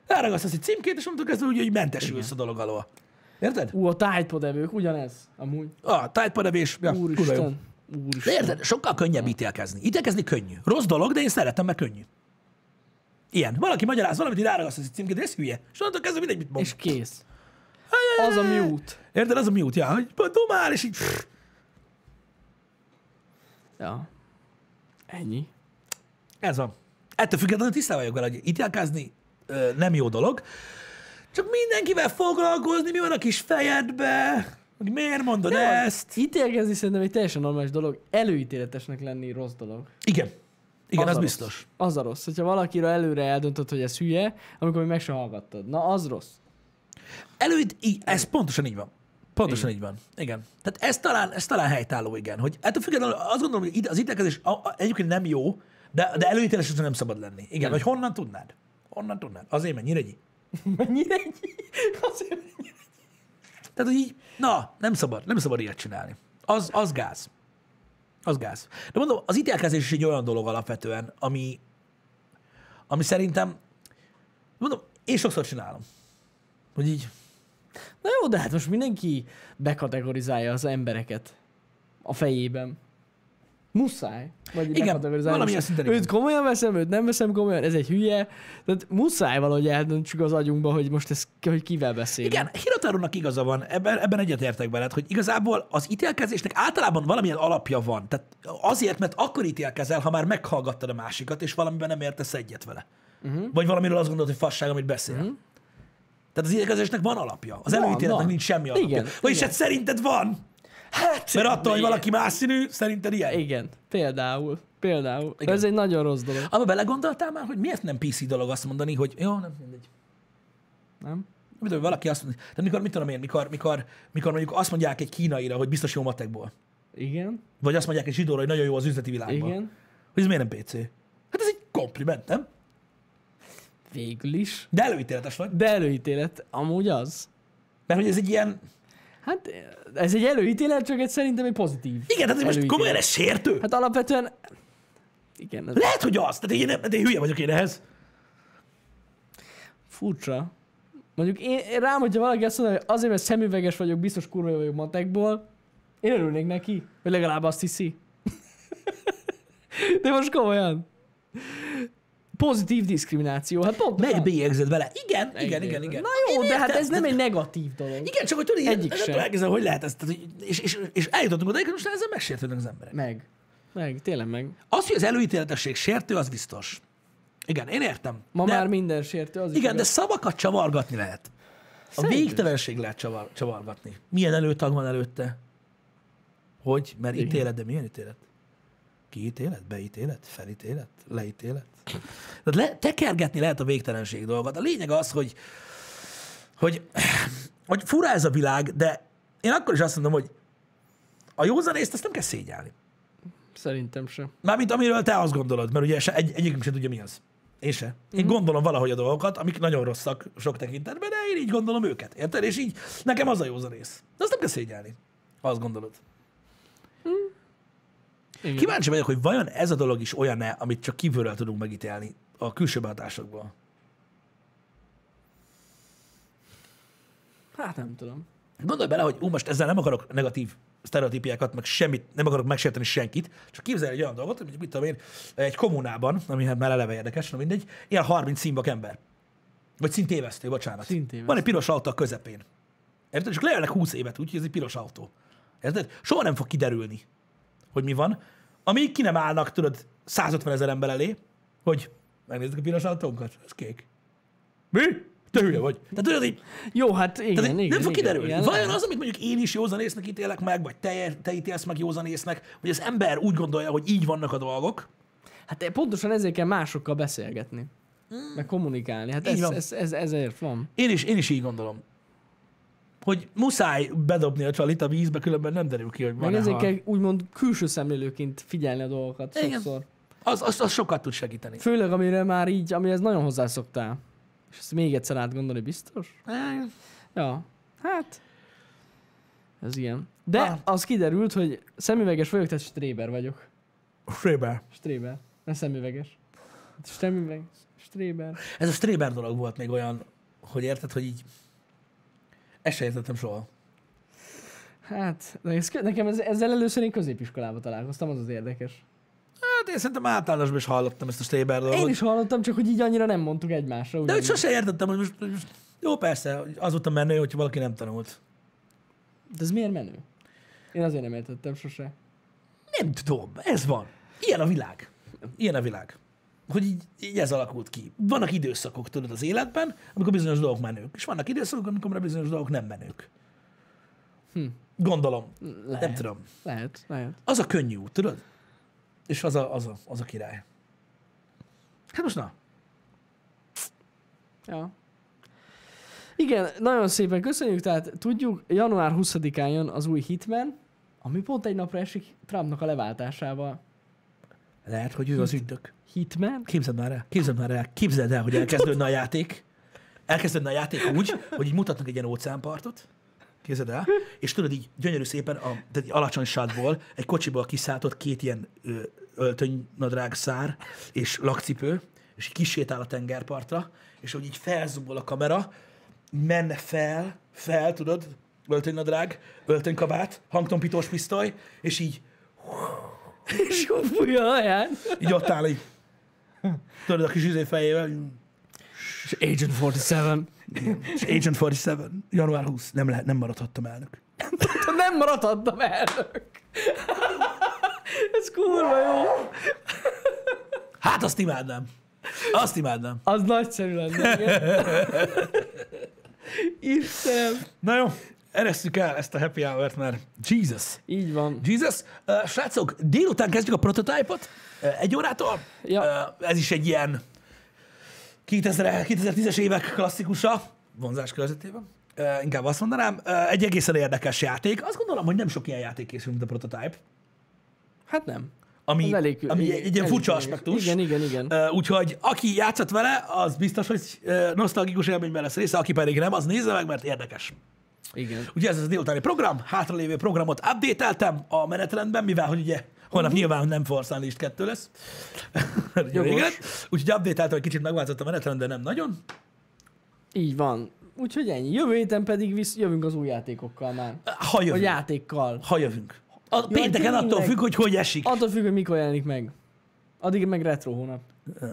Elragasztasz egy címkét, és mondtuk kezdve úgy, hogy mentesülsz a dolog alól. Érted? Ú, a tájpodevők, ugyanez, amúgy. A tájtpadevés, ja, kurva jó. Úristen. De Úristen. érted, sokkal könnyebb ítélkezni. Ítélkezni könnyű. Rossz dolog, de én szeretem, mert könnyű. Ilyen. Valaki magyaráz valamit, így ráragaszt egy címkét, de ez hülye. És onnantól kezdve mindegy, mit mond. És kész. Az a mute. Érted, az a mute, ja, hogy domál, és így... Ja. Ennyi. Ez van. Ettől függetlenül tisztában vagyok vele, hogy ítélkezni ö, nem jó dolog. Csak mindenkivel foglalkozni, mi van a kis fejedbe, hogy miért mondod Nem, ezt. Ítélkezni szerintem egy teljesen normális dolog. Előítéletesnek lenni rossz dolog. Igen. Igen, az, a biztos. Rossz. Az a rossz. Hogyha valakiről előre eldöntöd, hogy ez hülye, amikor még meg se hallgattad. Na, az rossz. Előtt, így, ez pontosan így van. Pontosan így van. Igen. Tehát ez talán, ez talán helytálló, igen. Hogy ettől függetlenül azt gondolom, hogy az ítélkezés a- a- egyébként nem jó, de, de előítéletes nem szabad lenni. Igen, Nem. hogy honnan tudnád? Honnan tudnád? Azért mennyire egy. Mennyire egy... Azért mennyire... Tehát, hogy így, na, nem szabad, nem szabad ilyet csinálni. Az, az gáz. Az gáz. De mondom, az ítélkezés is egy olyan dolog alapvetően, ami, ami szerintem, mondom, én sokszor csinálom. Hogy így, Na jó, de hát most mindenki bekategorizálja az embereket a fejében. Muszáj. Vagy Igen, valamilyen szinten Őt komolyan veszem, őt nem veszem komolyan, ez egy hülye. Tehát muszáj valahogy eldöntsük az agyunkba, hogy most ez, hogy kivel beszélünk. Igen, Hirotarónak igaza van, ebben, ebben egyetértek veled, hogy igazából az ítélkezésnek általában valamilyen alapja van. Tehát azért, mert akkor ítélkezel, ha már meghallgattad a másikat, és valamiben nem értesz egyet vele. Uh-huh. Vagy valamiről azt gondolod, hogy fasság, amit beszél. Uh-huh. Tehát az ítélkezésnek van alapja. Az Van, előítéletnek van. nincs semmi alapja. Igen, Vagyis igen. hát szerinted van. Hát, Mert attól, hogy valaki más színű, szerinted ilyen. Igen, például. Például. Igen. Ez egy nagyon rossz dolog. Abba belegondoltál már, hogy miért nem PC dolog azt mondani, hogy jó, nem mindegy. Nem? Mit tudom, valaki azt mondja, tehát mikor, mit tudom én, mikor, mikor, mikor mondjuk azt mondják egy kínaira, hogy biztos jó matekból. Igen. Vagy azt mondják egy zsidóra, hogy nagyon jó az üzleti világban. Igen. Hogy ez miért nem PC? Hát ez egy kompliment, nem? Végül is. De előítéletes vagy. De előítélet. Amúgy az. Mert hogy ez egy ilyen... Hát ez egy előítélet, csak egy szerintem egy pozitív. Igen, tehát most komolyan ez sértő? Hát, alapvetően... Igen, ez Lehet, hogy az. Tehát én, de én hülye vagyok én ehhez. furcsa. Mondjuk én, én rám, hogyha valaki azt mondja, hogy azért, mert szemüveges vagyok, biztos kurva vagyok matekból, én örülnék neki, hogy legalább azt hiszi. De most komolyan. Pozitív diszkrimináció, hát pont. Megbélyegzed vele. Igen, igen, igen, igen. Na jó, Én de hát ez nem egy negatív dolog. Igen, csak hogy tudod, Egyik sem. elkezdem, hogy lehet ezt. Tehát, és, és, és eljutottunk oda, hogy most ezzel megsértődnek az emberek. Meg. Meg, tényleg meg. Az, hogy az előítéletesség sértő, az biztos. Igen, én értem. Ma de, már minden sértő, az is Igen, de igaz. szavakat csavargatni lehet. A végtelenség lehet csavar, csavargatni. Milyen előtag van előtte? Hogy? Mert Igen. ítélet, de milyen ítélet? Kiítélet? Beítélet? Felítélet? Leítélet? Tehát le, tekergetni lehet a végtelenség dolgot. A lényeg az, hogy, hogy, hogy fura ez a világ, de én akkor is azt mondom, hogy a józanészt azt nem kell szégyelni. Szerintem sem. Mármint amiről te azt gondolod, mert ugye se, egy, egyikünk sem tudja, mi az. Én se. Én Mhm. gondolom valahogy a dolgokat, amik nagyon rosszak sok tekintetben, de én így gondolom őket. Érted? És így nekem az a józanész. De azt nem kell szégyelni. ha Azt gondolod. Igen. Kíváncsi vagyok, hogy vajon ez a dolog is olyan-e, amit csak kívülről tudunk megítélni a külső hatásokból. Hát nem tudom. Gondolj bele, hogy ú, most ezzel nem akarok negatív sztereotípiákat, meg semmit, nem akarok megsérteni senkit, csak képzelj egy olyan dolgot, hogy mit tudom én, egy kommunában, ami hát már eleve érdekes, na mindegy, ilyen 30 színbak ember. Vagy szintévesztő, bocsánat. Szintévesztő. Van egy piros autó a közepén. Érted? Csak lejelnek 20 évet úgy, hogy ez egy piros autó. Érted? Soha nem fog kiderülni, hogy mi van. Amíg ki nem állnak, tudod, 150 ezer ember elé, hogy megnézzük a piros autónkat, ez kék. Mi? Te hülye vagy. Tehát tudod, így, Jó, hát igen, tehát igen, nem fog igen, kiderülni. igen, Vajon az, amit mondjuk én is józanésznek ítélek meg, vagy te, te ítélsz meg józanésznek, hogy az ember úgy gondolja, hogy így vannak a dolgok, Hát pontosan ezért kell másokkal beszélgetni. Meg kommunikálni. Hát ez, ez, ez, ezért van. én is, én is így gondolom. Hogy muszáj bedobni a csalit a vízbe, különben nem derül ki, hogy Meg van ezért kell úgymond külső szemlélőként figyelni a dolgokat Igen. sokszor. Az, az, az sokat tud segíteni. Főleg amire már így, amihez nagyon hozzászoktál. És ezt még egyszer átgondolni biztos? Ja, hát... Ez ilyen. De Ah. az kiderült, hogy szemüveges vagyok, tehát stréber vagyok. Fréber. Stréber. Nem szemüveges. Szemüveg. Stréber. Ez a Stréber dolog volt még olyan, hogy érted, hogy így ezt se értettem soha. Hát, ez, nekem ez, ezzel először én középiskolában találkoztam, az az érdekes. Hát én szerintem általánosban is hallottam ezt a Stréber dolgot. Én is hallottam, csak hogy így annyira nem mondtuk egymásra. De hogy sose értettem, hogy most, most jó persze, hogy az volt a menő, hogyha valaki nem tanult. De ez miért menő? Én azért nem értettem sose. Nem tudom, ez van. Ilyen a világ. Ilyen a világ. Hogy így, így ez alakult ki. Vannak időszakok, tudod, az életben, amikor bizonyos dolgok menők. És vannak időszakok, amikor bizonyos dolgok nem menők. Hm. Gondolom. Lehet. Nem tudom. Lehet, lehet. Az a könnyű út, tudod? És az a, az a, az a király. Hát most na. Ja. Igen, nagyon szépen köszönjük, tehát tudjuk, január 20-án jön az új Hitman, ami pont egy napra esik Trumpnak a leváltásával. Lehet, hogy ő az ügynök. Hitman? Képzeld már el, képzeld már el, képzeld el, hogy elkezdődne a játék. Elkezdődne a játék úgy, hogy így mutatnak egy ilyen óceánpartot, képzeld el, és tudod így gyönyörű szépen, a, tehát egy alacsony sátból, egy kocsiból kiszálltott két ilyen ö, öltönynadrág szár és lakcipő, és így kisétál a tengerpartra, és hogy így felzumol a kamera, menne fel, fel, tudod, öltönynadrág, öltönykabát, hangtompítós pisztoly, és így, És jó fújja a haján. így ott áll, így, tudod, a kis izé fejével, És Agent 47. és Agent 47, január 20, nem, lehet, nem maradhattam elnök. Nem maradhattam elnök. Ez kurva jó. Hát azt imádnám. Azt imádnám. Az nagyszerű lenne. igen. Istenem. Na jó, eresztük el ezt a happy hour-t, mert Jesus. Így van. Jesus. Uh, srácok, délután kezdjük a prototype-ot, uh, egy órától. Ja. Uh, ez is egy ilyen 2000, 2010-es évek klasszikusa, vonzás körzetében. Uh, inkább azt mondanám. Uh, egy egészen érdekes játék. Azt gondolom, hogy nem sok ilyen játék készül, mint a prototype. Hát nem. Ami, Az elég, ami egy, egy ilyen elég furcsa különleges. aspektus. Igen, igen, igen. Uh, úgyhogy aki játszott vele, az biztos, hogy uh, nosztalgikus élményben lesz része, aki pedig nem, az nézze meg, mert érdekes. Igen. Ugye ez az a délutáni program, hátralévő programot update a menetrendben, mivel hogy ugye holnap uh-huh. nyilván nem Force Unleashed 2 lesz. Ugye Jogos. Úgyhogy update hogy kicsit megváltozott a menetrend, de nem nagyon. Így van. Úgyhogy ennyi. Jövő héten pedig visz, jövünk az új játékokkal már. Ha A jövünk. játékkal. Ha jövünk. A pénteken tényleg. attól függ, hogy hogy esik. Attól függ, hogy mikor jelenik meg. Addig meg retro hónap.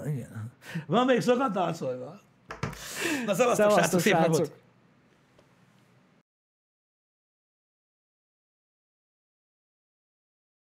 Igen. Van még szokat harcolva? Na szevasztok, Szevasztok, srácok, szép napot!